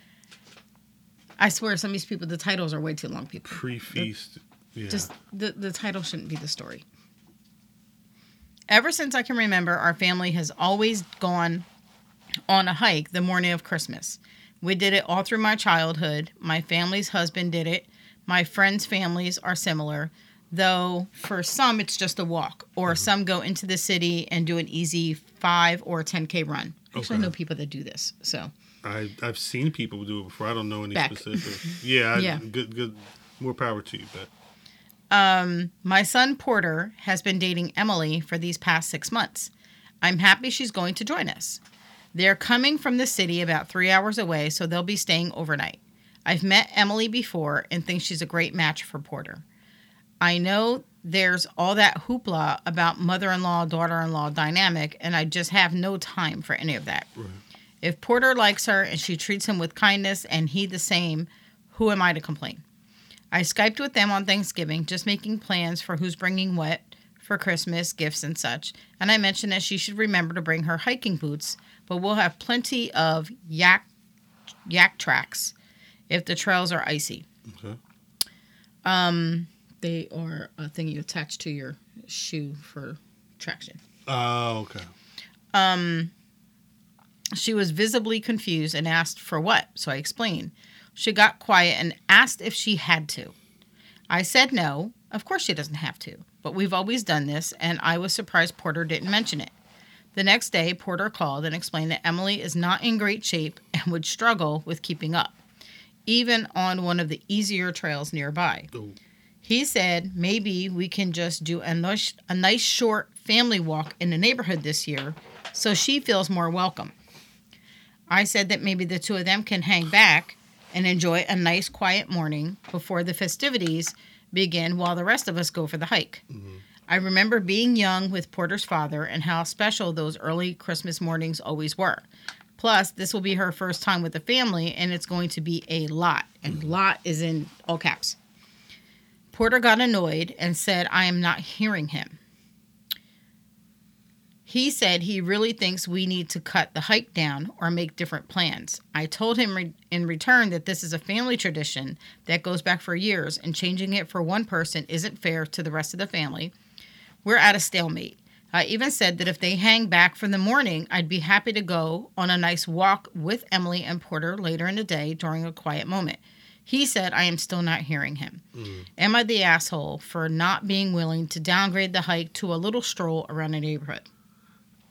I swear some of these people, the titles are way too long, people. Pre feast. Yeah. Just the, the title shouldn't be the story. Ever since I can remember, our family has always gone on a hike the morning of Christmas. We did it all through my childhood. My family's husband did it. My friends' families are similar, though for some it's just a walk, or some go into the city and do an easy five or 10K run. Actually, I know people that do this. So, I I've seen people do it before. I don't know any Back. specifics. Yeah. I, Yeah. Good. Good. More power to you, but Um, my son Porter has been dating Emily for these past six months. I'm happy she's going to join us. They're coming from the city about three hours away, so they'll be staying overnight. I've met Emily before and think she's a great match for Porter. I know there's all that hoopla about mother in law, daughter in law dynamic, and I just have no time for any of that. Right. If Porter likes her and she treats him with kindness and he the same, who am I to complain? I Skyped with them on Thanksgiving, just making plans for who's bringing what for Christmas, gifts, and such. And I mentioned that she should remember to bring her hiking boots, but we'll have plenty of yak Yaktrax if the trails are icy. okay. Um, they are a thing you attach to your shoe for traction. Oh, okay. Um, she was visibly confused and asked for what, so I explained. She got quiet and asked if she had to. I said no, of course she doesn't have to, but we've always done this, and I was surprised Porter didn't mention it. The next day, Porter called and explained that Emily is not in great shape and would struggle with keeping up, even on one of the easier trails nearby. Oh, He said maybe we can just do a nice, a nice short family walk in the neighborhood this year so she feels more welcome. I said that maybe the two of them can hang back and enjoy a nice quiet morning before the festivities begin while the rest of us go for the hike. Mm-hmm. I remember being young with Porter's father and how special those early Christmas mornings always were. Plus, this will be her first time with the family, and it's going to be a lot. And lot is in all caps. Porter got annoyed and said, I am not hearing him. He said he really thinks we need to cut the hike down or make different plans. I told him re- in return that this is a family tradition that goes back for years, and changing it for one person isn't fair to the rest of the family. We're at a stalemate. I even said that if they hang back for the morning, I'd be happy to go on a nice walk with Emily and Porter later in the day during a quiet moment. He said, I am still not hearing him. Mm. Am I the asshole for not being willing to downgrade the hike to a little stroll around the neighborhood?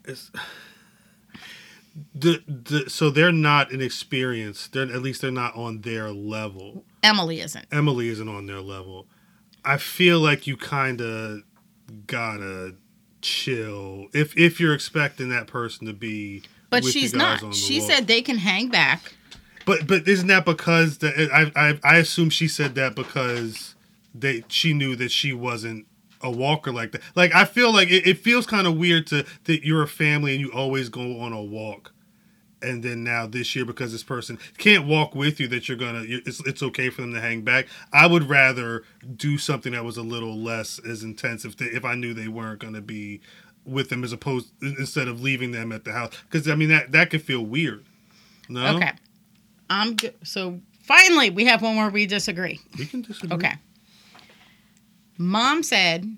It's, the, the so they're not an experience. They're at least they're not on their level. Emily isn't. Emily isn't on their level. I feel like you kind of gotta chill if if you're expecting that person to be. But she's guys on not. She said they can hang back. But but isn't that because the, I, I I assume she said that because they she knew that she wasn't a walker like that. Like I feel like it, it feels kind of weird to that you're a family and you always go on a walk, and then now this year because this person can't walk with you that you're gonna it's it's okay for them to hang back. I would rather do something that was a little less as intense if they, if I knew they weren't gonna be with them as opposed instead of leaving them at the house because I mean that that could feel weird. No, Okay. I'm good. So finally, we have one where we disagree. we can disagree. Okay. Mom said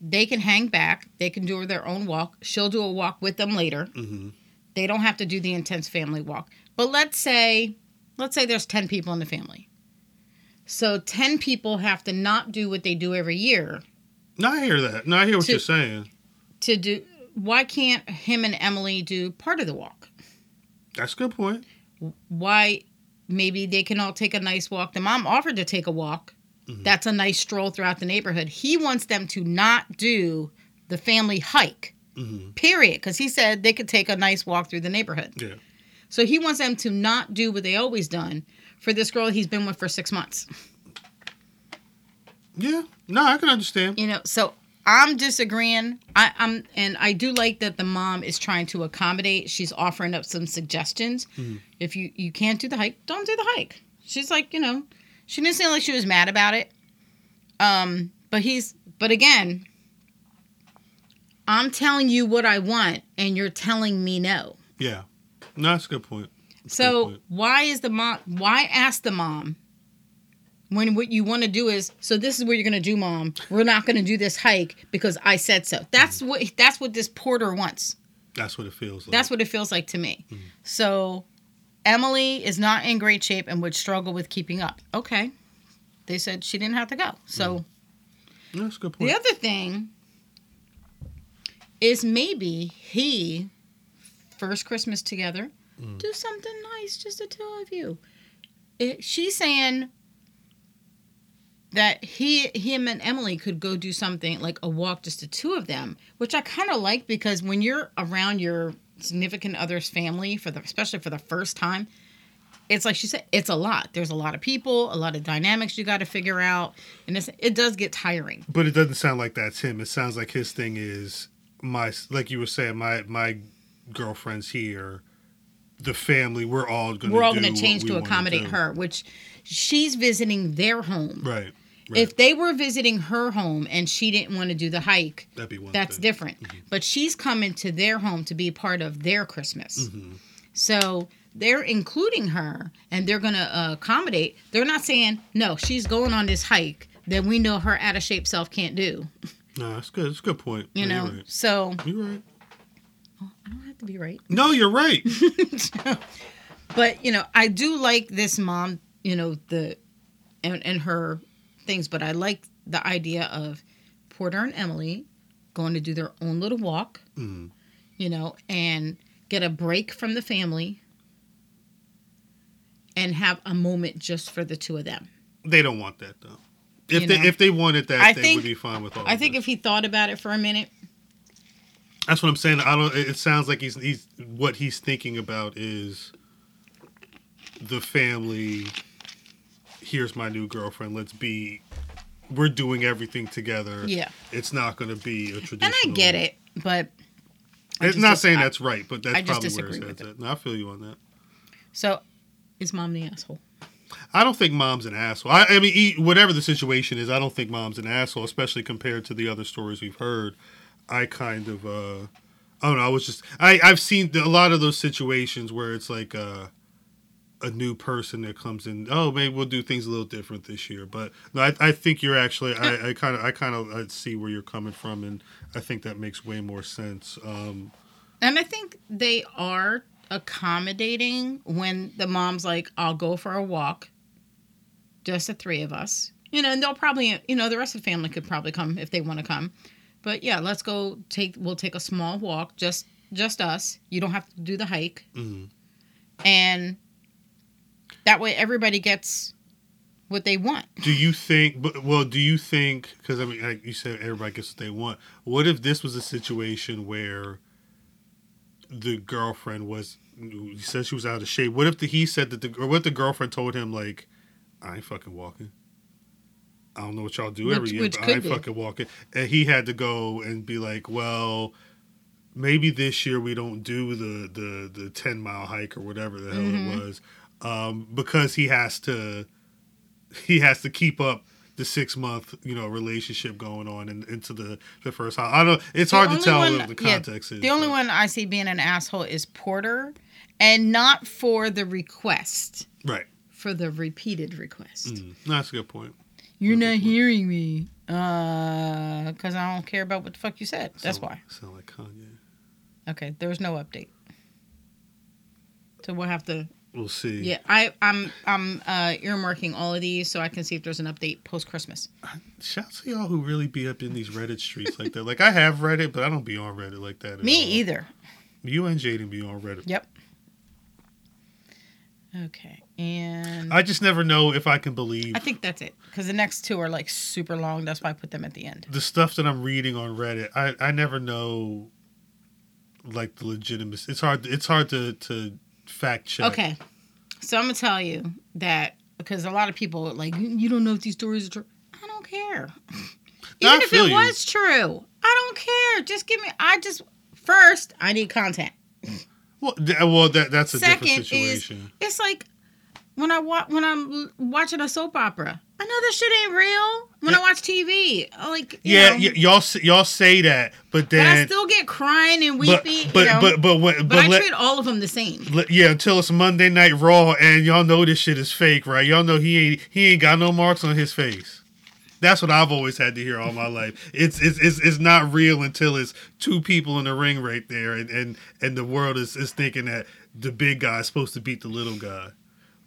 they can hang back. They can do their own walk. She'll do a walk with them later. hmm They don't have to do the intense family walk. But let's say, let's say there's 10 people in the family. So 10 people have to not do what they do every year No, I hear that. No, I hear what To- you're saying. to do. Why can't him and Emily do part of the walk? That's a good point. why maybe they can all take a nice walk. The mom offered to take a walk. Mhm. That's a nice stroll throughout the neighborhood. He wants them to not do the family hike, hmm period, because he said they could take a nice walk through the neighborhood. Yeah. So he wants them to not do what they always done for this girl he's been with for six months. Yeah. No, I can understand. You know, so I'm disagreeing. I, I'm and I do like that the mom is trying to accommodate. She's offering up some suggestions. Mhm. If you you can't do the hike, don't do the hike. She's like, you know, she didn't seem like she was mad about it. Um, but he's but again, I'm telling you what I want, and you're telling me no. Yeah. No, that's a good point. That's a good So point. why is the mom? Why ask the mom when what you want to do is? So this is what you're gonna do, mom. We're not gonna do this hike because I said so. That's mm-hmm. what that's what this porter wants. that's what it feels like. That's what it feels like to me. Mm-hmm. So Emily is not in great shape and would struggle with keeping up. Okay, they said she didn't have to go. So No, that's a good point. the other thing is maybe he first Christmas together Mm. do something nice, just the two of you. It, she's saying that he, him, and Emily could go do something like a walk, just the two of them, which I kind of like because when you're around your significant other's family for the, especially for the first time, it's like she said, it's a lot. There's a lot of people, a lot of dynamics you got to figure out, and it's, it does get tiring. But it doesn't sound like that's him. It sounds like his thing is my like you were saying, my my girlfriend's here, the family, we're all gonna We're all going to change to accommodate her, which she's visiting their home. Right. right. If they were visiting her home and she didn't want to do the hike, That'd be one that's thing. different. But she's coming to their home to be part of their Christmas. So they're including her and they're going to uh, accommodate. They're not saying, no, she's going on this hike that we know her out of shape self can't do. No, that's good. That's a good point. You Yeah, know? You're right. So You're right. Well, I don't have to be right. No, you're right. but you know i do like this mom you know the and, and her things but i like the idea of porter and emily going to do their own little walk Mm. you know and get a break from the family and have a moment just for the two of them They don't want that though. If they know. if they wanted that, I they think- would be fine with all. i think this. if he thought about it for a minute That's what I'm saying. I don't. It sounds like he's he's what he's thinking about is the family. Here's my new girlfriend. Let's be. We're doing everything together. Yeah. It's not going to be a traditional. And I get it, but It's not dis- saying I- that's right, but that's probably where his head's at. No, I feel you on that. so is mom the asshole? I don't think mom's an asshole. I, I mean, e- whatever the situation is, I don't think mom's an asshole, especially compared to the other stories we've heard. I kind of, uh, I don't know. I was just, I, I've seen a lot of those situations where it's like uh, a new person that comes in. Oh, maybe we'll do things a little different this year. But no, I, I think you're actually, I kind of, I kind of, I see where you're coming from, and I think that makes way more sense. Um, And I think they are accommodating when the mom's like, I'll go for a walk, just the three of us. You know, and they'll probably, you know, the rest of the family could probably come if they want to come. But yeah, let's go take, we'll take a small walk, just, just us. You don't have to do the hike. mhm. And that way everybody gets what they want. Do you think? But well, do you think? Because I mean, like you said, everybody gets what they want. What if this was a situation where the girlfriend was? He said she was out of shape. What if the, he said that the or what the girlfriend told him like, I ain't fucking walking. I don't know what y'all do Which- every year, but I ain't be. fucking walking. And he had to go and be like, well. Maybe this year we don't do the the the ten mile hike or whatever the hell Mhm. it was, um, because he has to he has to keep up the six month you know relationship going on and into the the first house. I don't. It's The hard to tell one- what the yeah, context is. The only but- one I see being an asshole is Porter, and not for the request, right? For the repeated request. Mm, that's a good point. You're Good not point. hearing me, uh, because I don't care about what the fuck you said. That's why. Sound like Kanye. Okay, there was no update, so we'll have to. We'll see. Yeah, I, I'm, I'm uh, earmarking all of these so I can see if there's an update post Christmas. Shouts to y'all who really be up in these Reddit streets like that. Like I have Reddit, but I don't be on Reddit like that. At Me all. either. You and Jaden be on Reddit. Yep. Okay, and I just never know if I can believe I think that's it because the next two are like super long. That's why I put them at the end. the stuff that I'm reading on Reddit. I, I never know like the legitimacy. It's hard. It's hard to to fact check. Okay, so I'm gonna tell you that because a lot of people are like you don't know if these stories are true. I don't care. No, I Even if it you. was true, I don't care. Just give me. I just first I need content. Well, th- well, that that's a Second different is situation. it's like when I wa- when I'm watching a soap opera. I know this shit ain't real. When I watch TV, I like yeah, y- y'all y'all say that, but but I still get crying and but weepy. but, you know, but but when, but, but I let- treat all of them the same. let- yeah, until it's Monday Night Raw, and y'all know this shit is fake, right? Y'all know he ain't he ain't got no marks on his face. That's what I've always had to hear all my life. It's it's it's, it's not real until it's two people in the ring right there, and and, and the world is, is thinking that the big guy is supposed to beat the little guy.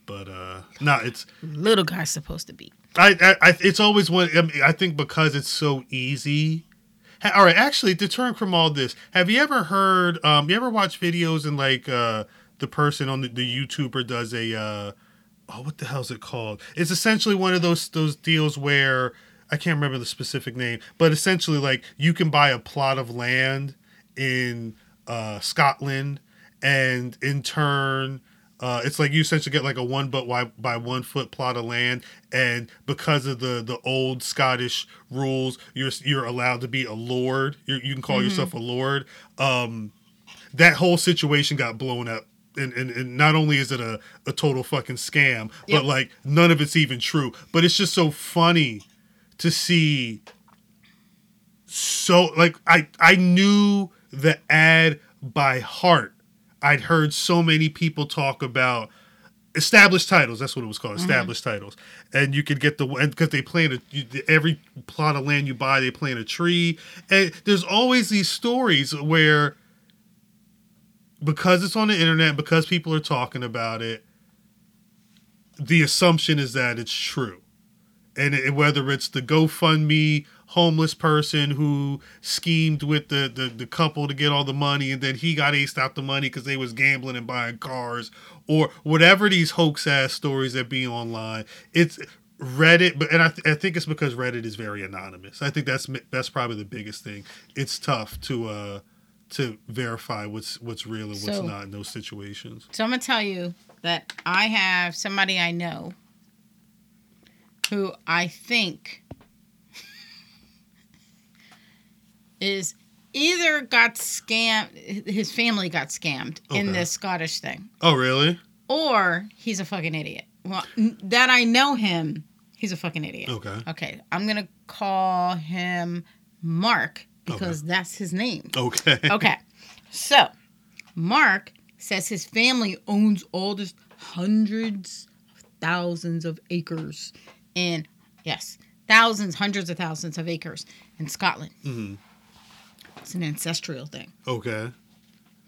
But uh, no, it's Little guy's supposed to be. I, I, I it's always one. I, mean, I think because it's so easy. Ha- All right, actually, to turn from all this, have you ever heard? Um, you ever watch videos and like uh, the person on the, the YouTuber does a uh, oh, what the hell is it called? It's essentially one of those those deals where I can't remember the specific name, but essentially like you can buy a plot of land in uh, Scotland, and in turn. Uh, it's like you essentially get like a one but by, by one foot plot of land, and because of the the old Scottish rules, you're you're allowed to be a lord. You're, you can call yourself a lord. Um, that whole situation got blown up. And, and, and not only is it a, a total fucking scam, Yep. but like none of it's even true. But it's just so funny to see so like I I knew the ad by heart. I'd heard so many people talk about established titles. That's what it was called, mm-hmm. established titles. And you could get the and because they plant a you, every plot of land you buy, they plant a tree. And there's always these stories where because it's on the internet, because people are talking about it, the assumption is that it's true and it, whether it's the GoFundMe homeless person who schemed with the, the, the couple to get all the money and then he got aced out the money because they was gambling and buying cars or whatever these hoax ass stories that be online. It's reddit but and I, th- I think it's because reddit is very anonymous. I think that's that's probably the biggest thing. It's tough to uh to verify what's what's real and what's So- not in those situations. So I'm gonna tell you that I have somebody I know who I think is either got scammed, his family got scammed in this Scottish thing, Oh, really? or he's a fucking idiot. Well, n- that I know him, he's a fucking idiot. Okay. Okay, I'm gonna call him Mark because that's his name. Okay. Okay, so Mark says his family owns all this hundreds of thousands of acres in yes, thousands, hundreds of thousands of acres in Scotland. Mhm. It's an ancestral thing. Okay.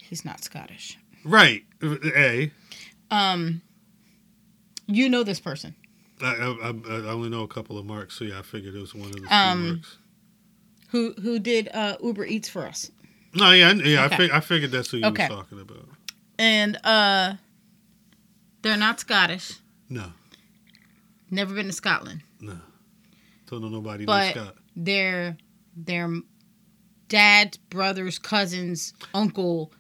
He's not Scottish. Right. A. Um, you know this person. I, I, I only know a couple of marks, so yeah, I figured it was one of the Um, marks. who who did uh, Uber Eats for us. No, yeah, I- yeah. okay. I, fig- I figured that's who you Okay. were talking about. And uh they're not Scottish. No, Never been to Scotland. no. Don't know nobody But- Scott. Their their dad, brothers, cousins, uncle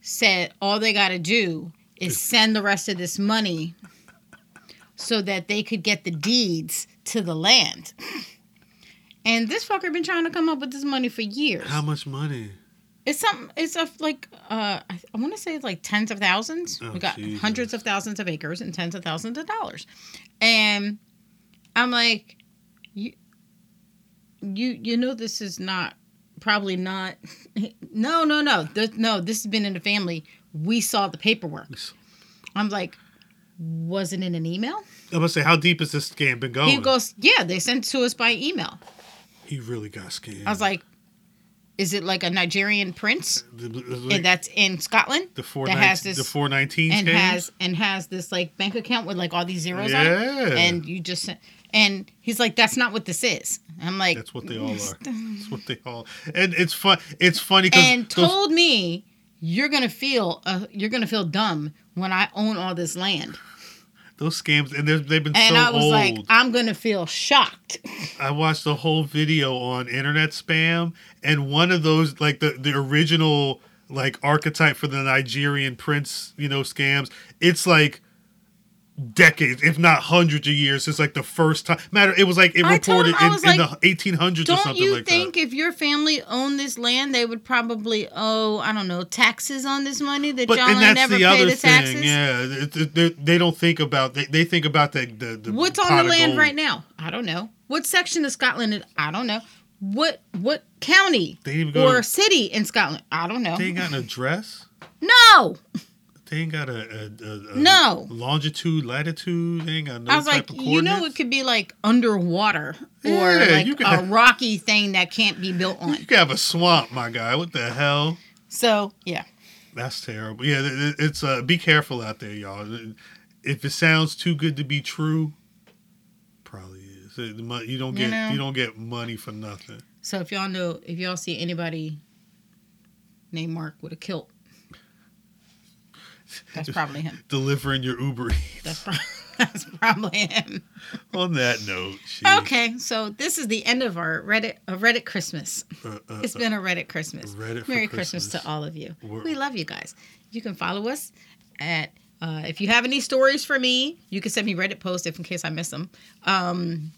said all they got to do is send the rest of this money so that they could get the deeds to the land. And this fucker been trying to come up with this money for years. How much money? It's some. It's a like. Uh, I, I want to say it's like tens of thousands. Oh, we got Jesus. hundreds of thousands of acres and tens of thousands of dollars, and I'm like, you, you, you know, this is not probably not. No, no, no, Th- no. This has been in the family. We saw the paperwork. I'm like, was it in an email? I'm gonna say, how deep has this scam been going? He goes, yeah, they sent it to us by email. He really got scammed. I was like, is it like a Nigerian prince? the, the, and that's in Scotland the four that has this the four nineteen and has and has this like bank account with like all these zeros on it. yeah, And you just and he's like, that's not what this is. I'm like, that's what they all are. That's what they all. And it's fun. It's funny because and told me you're gonna feel uh, you're gonna feel dumb when I own all this land. those scams and they've been And so I was old. like, I'm gonna feel shocked. I watched the whole video on internet spam, and one of those, like the the original like archetype for the Nigerian prince, you know, scams. It's like decades, if not hundreds of years, since like the first time. Matter, it was like it reported him, in, in like, the 1800s or Don't something you like think that. if your family owned this land, they would probably owe I don't know taxes on this money that But y'all and that's never the pay other the taxes? thing, yeah. It- they- they don't think about they, they think about the the, the What's on the land gold. right now? I don't know. What section of Scotland? Is, I don't know. What what county They or to- city in Scotland? I don't know. they ain't got an address. No, They ain't got a, a, a, a No. longitude, latitude. They ain't got no I was like, you know, it could be like underwater or Yeah, like you a have- rocky thing that can't be built on. You could have a swamp, my guy. What the hell? So yeah, That's terrible. Yeah, it- it- it's uh, be careful out there, y'all. If it sounds too good to be true, probably is. You don't You get know? you don't get money for nothing. so if y'all know, if y'all see anybody named Mark with a kilt, that's probably him. Delivering your Uber. Eats. That's probably that's probably him. On that note, gee, Okay, so this is the end of our Reddit a Reddit Christmas. uh, uh, It's been a Reddit Christmas. Reddit Merry Christmas. Christmas. to all of you. We're- we love you guys. You can follow us at. Uh, if you have any stories for me, you can send me Reddit posts if in case I miss them. Um,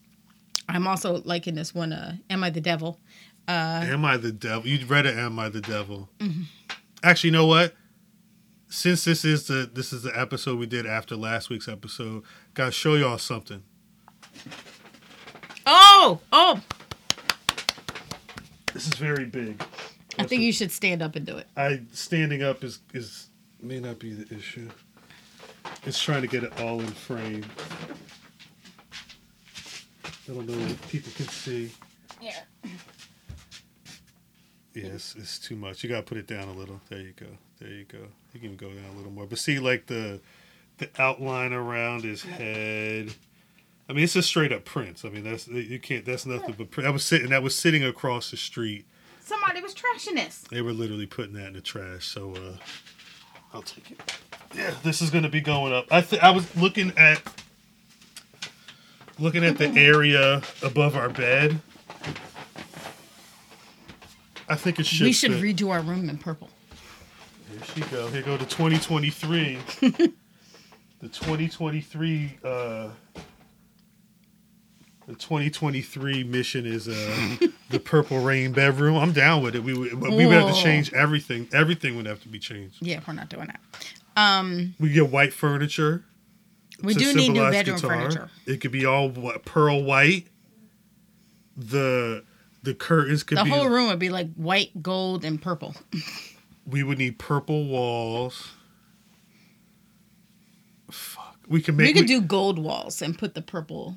I'm also liking this one. Uh, Am I the devil? Uh, Am I the devil? You read it. Am I the devil? Mm-hmm. Actually, you know what? Since this is the this is the episode we did after last week's episode, gotta show y'all something. oh, oh! This is very big. I think you should stand up and do it. I standing up is is may not be the issue. It's trying to get it all in frame. I don't know if people can see. Yeah. Yes, it's too much. You gotta put it down a little. There you go. There you go. You can go down a little more. But see, like the the outline around his head. I mean, it's a straight up Prince. I mean, that's you can't. That's nothing but. Prince. I was sitting. That was sitting across the street. Somebody was trashing this. They were literally putting that in the trash. So uh, I'll take it. Yeah, this is gonna be going up. I th- I was looking at looking at the area above our bed. I think it should. we should fit. redo our room in purple. Here she go. Here go to 2023. the 2023 uh the 2023 mission is uh the purple rain bedroom. I'm down with it. We would, we would have to change everything. Everything would have to be changed. Yeah, we're not doing that. Um, We get white furniture. we do need new bedroom guitar. furniture. It could be all what, pearl white. The the curtains could The be. whole room would be like white, gold, and purple. we would need purple walls. Fuck. We could make. we could do gold walls and put the purple.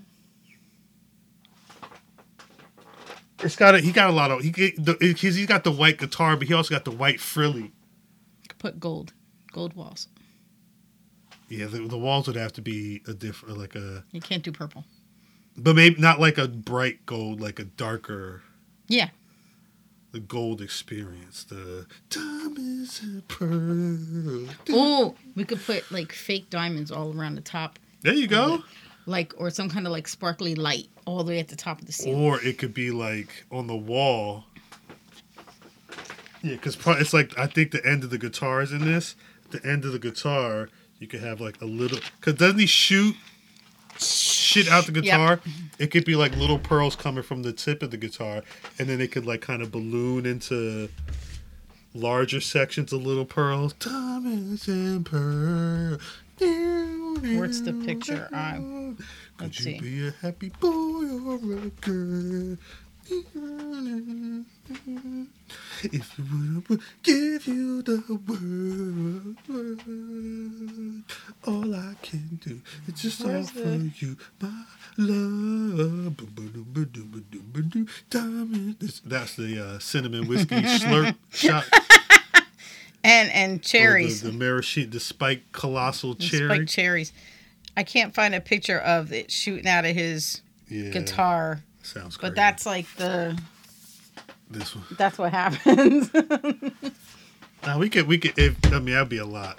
It's got a, he got a lot of he the he's, he's got the white guitar, but he also got the white frilly. Put gold, gold walls. Yeah, the, the walls would have to be a different, like a, You can't do purple. but maybe not like a bright gold, like a darker, Yeah, the gold experience. The diamonds and pearl. Oh, we could put like fake diamonds all around the top, There you go. like or some kind of like sparkly light all the way at the top of the ceiling. Or it could be like on the wall. Yeah, because it's like I think the end of the guitar is in this. The end of the guitar, you could have like a little. Because doesn't he shoot shit out the guitar? It could be like little pearls coming from the tip of the guitar, and then it could like kind of balloon into larger sections of little pearls. Diamonds and pearls. Where's the picture? I- Could let's you see. be a happy boy or a girl? If you would give you the world, all I can do is just Where's offer the- you my love. Diamond. This- That's the uh, cinnamon whiskey slurp shot. And and Or cherries, The, the maraschino, the spiked colossal the cherry. spiked cherries. I can't find a picture of it shooting out of his yeah, guitar, Sounds crazy. but that's like the this one. that's what happens. Now we could we could if I mean that'd be a lot.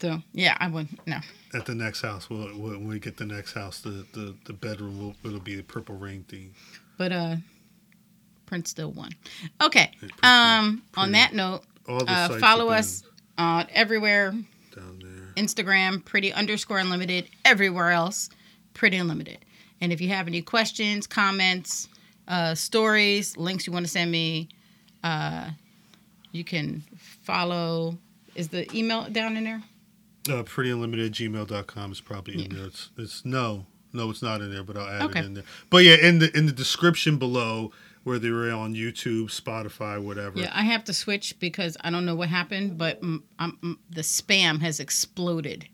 so yeah, I would no. At the next house, we'll, when we get the next house, the the, the bedroom will it'll be the purple rain theme. But uh Prince still won. Okay. Pretty- Um on that note, uh follow us on everywhere, down there. Instagram, pretty underscore unlimited, everywhere else, pretty unlimited. And if you have any questions, comments, uh, stories, links you want to send me, uh, you can follow. Is the email down in there? Uh, prettyunlimited@gmail.com is probably in Yeah. there. It's, it's no, no, it's not in there, but I'll add Okay. it in there. But yeah, in the in the description below, whether you're on YouTube, Spotify, whatever. Yeah, I have to switch because I don't know what happened, but mm, the spam has exploded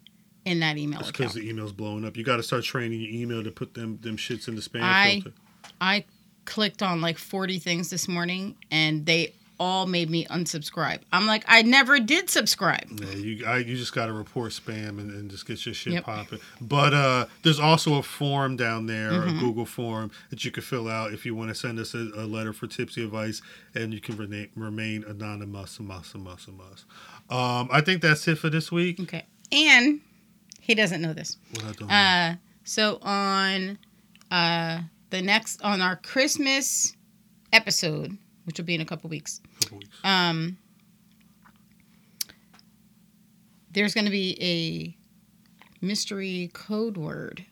in that email It's because the email's blowing up. You got to start training your email to put them them shits in the spam I- filter. I clicked on like 40 things this morning and they all made me unsubscribe. I'm like, I never did subscribe. Yeah, you I, you just got to report spam and, and just get your shit Yep. popping. But uh, there's also a form down there, Mm-hmm. a Google form that you can fill out if you want to send us a, a letter for tipsy advice, and you can remain, remain anonymous. Um, I think that's it for this week. Okay. And he doesn't know this. What I don't Uh, so on uh, the next, on our Christmas episode, which will be in a couple weeks, couple weeks. um, there's going to be a mystery code word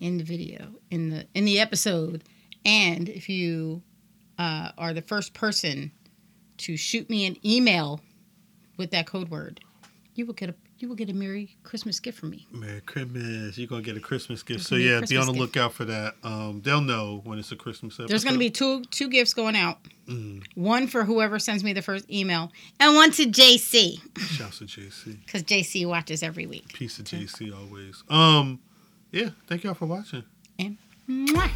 in the video in the in the episode and if you uh, are the first person to shoot me an email with that code word you will get a you will get a merry christmas gift from me Merry Christmas! You're gonna get a Christmas gift. So yeah, be on the lookout for that. Um, they'll know when it's a Christmas episode. there's going to be two two gifts going out Mm, one for whoever sends me the first email and one to jc shouts to JC. because jc watches every week Peace to JC always. Um, yeah. Thank y'all for watching. and mwah.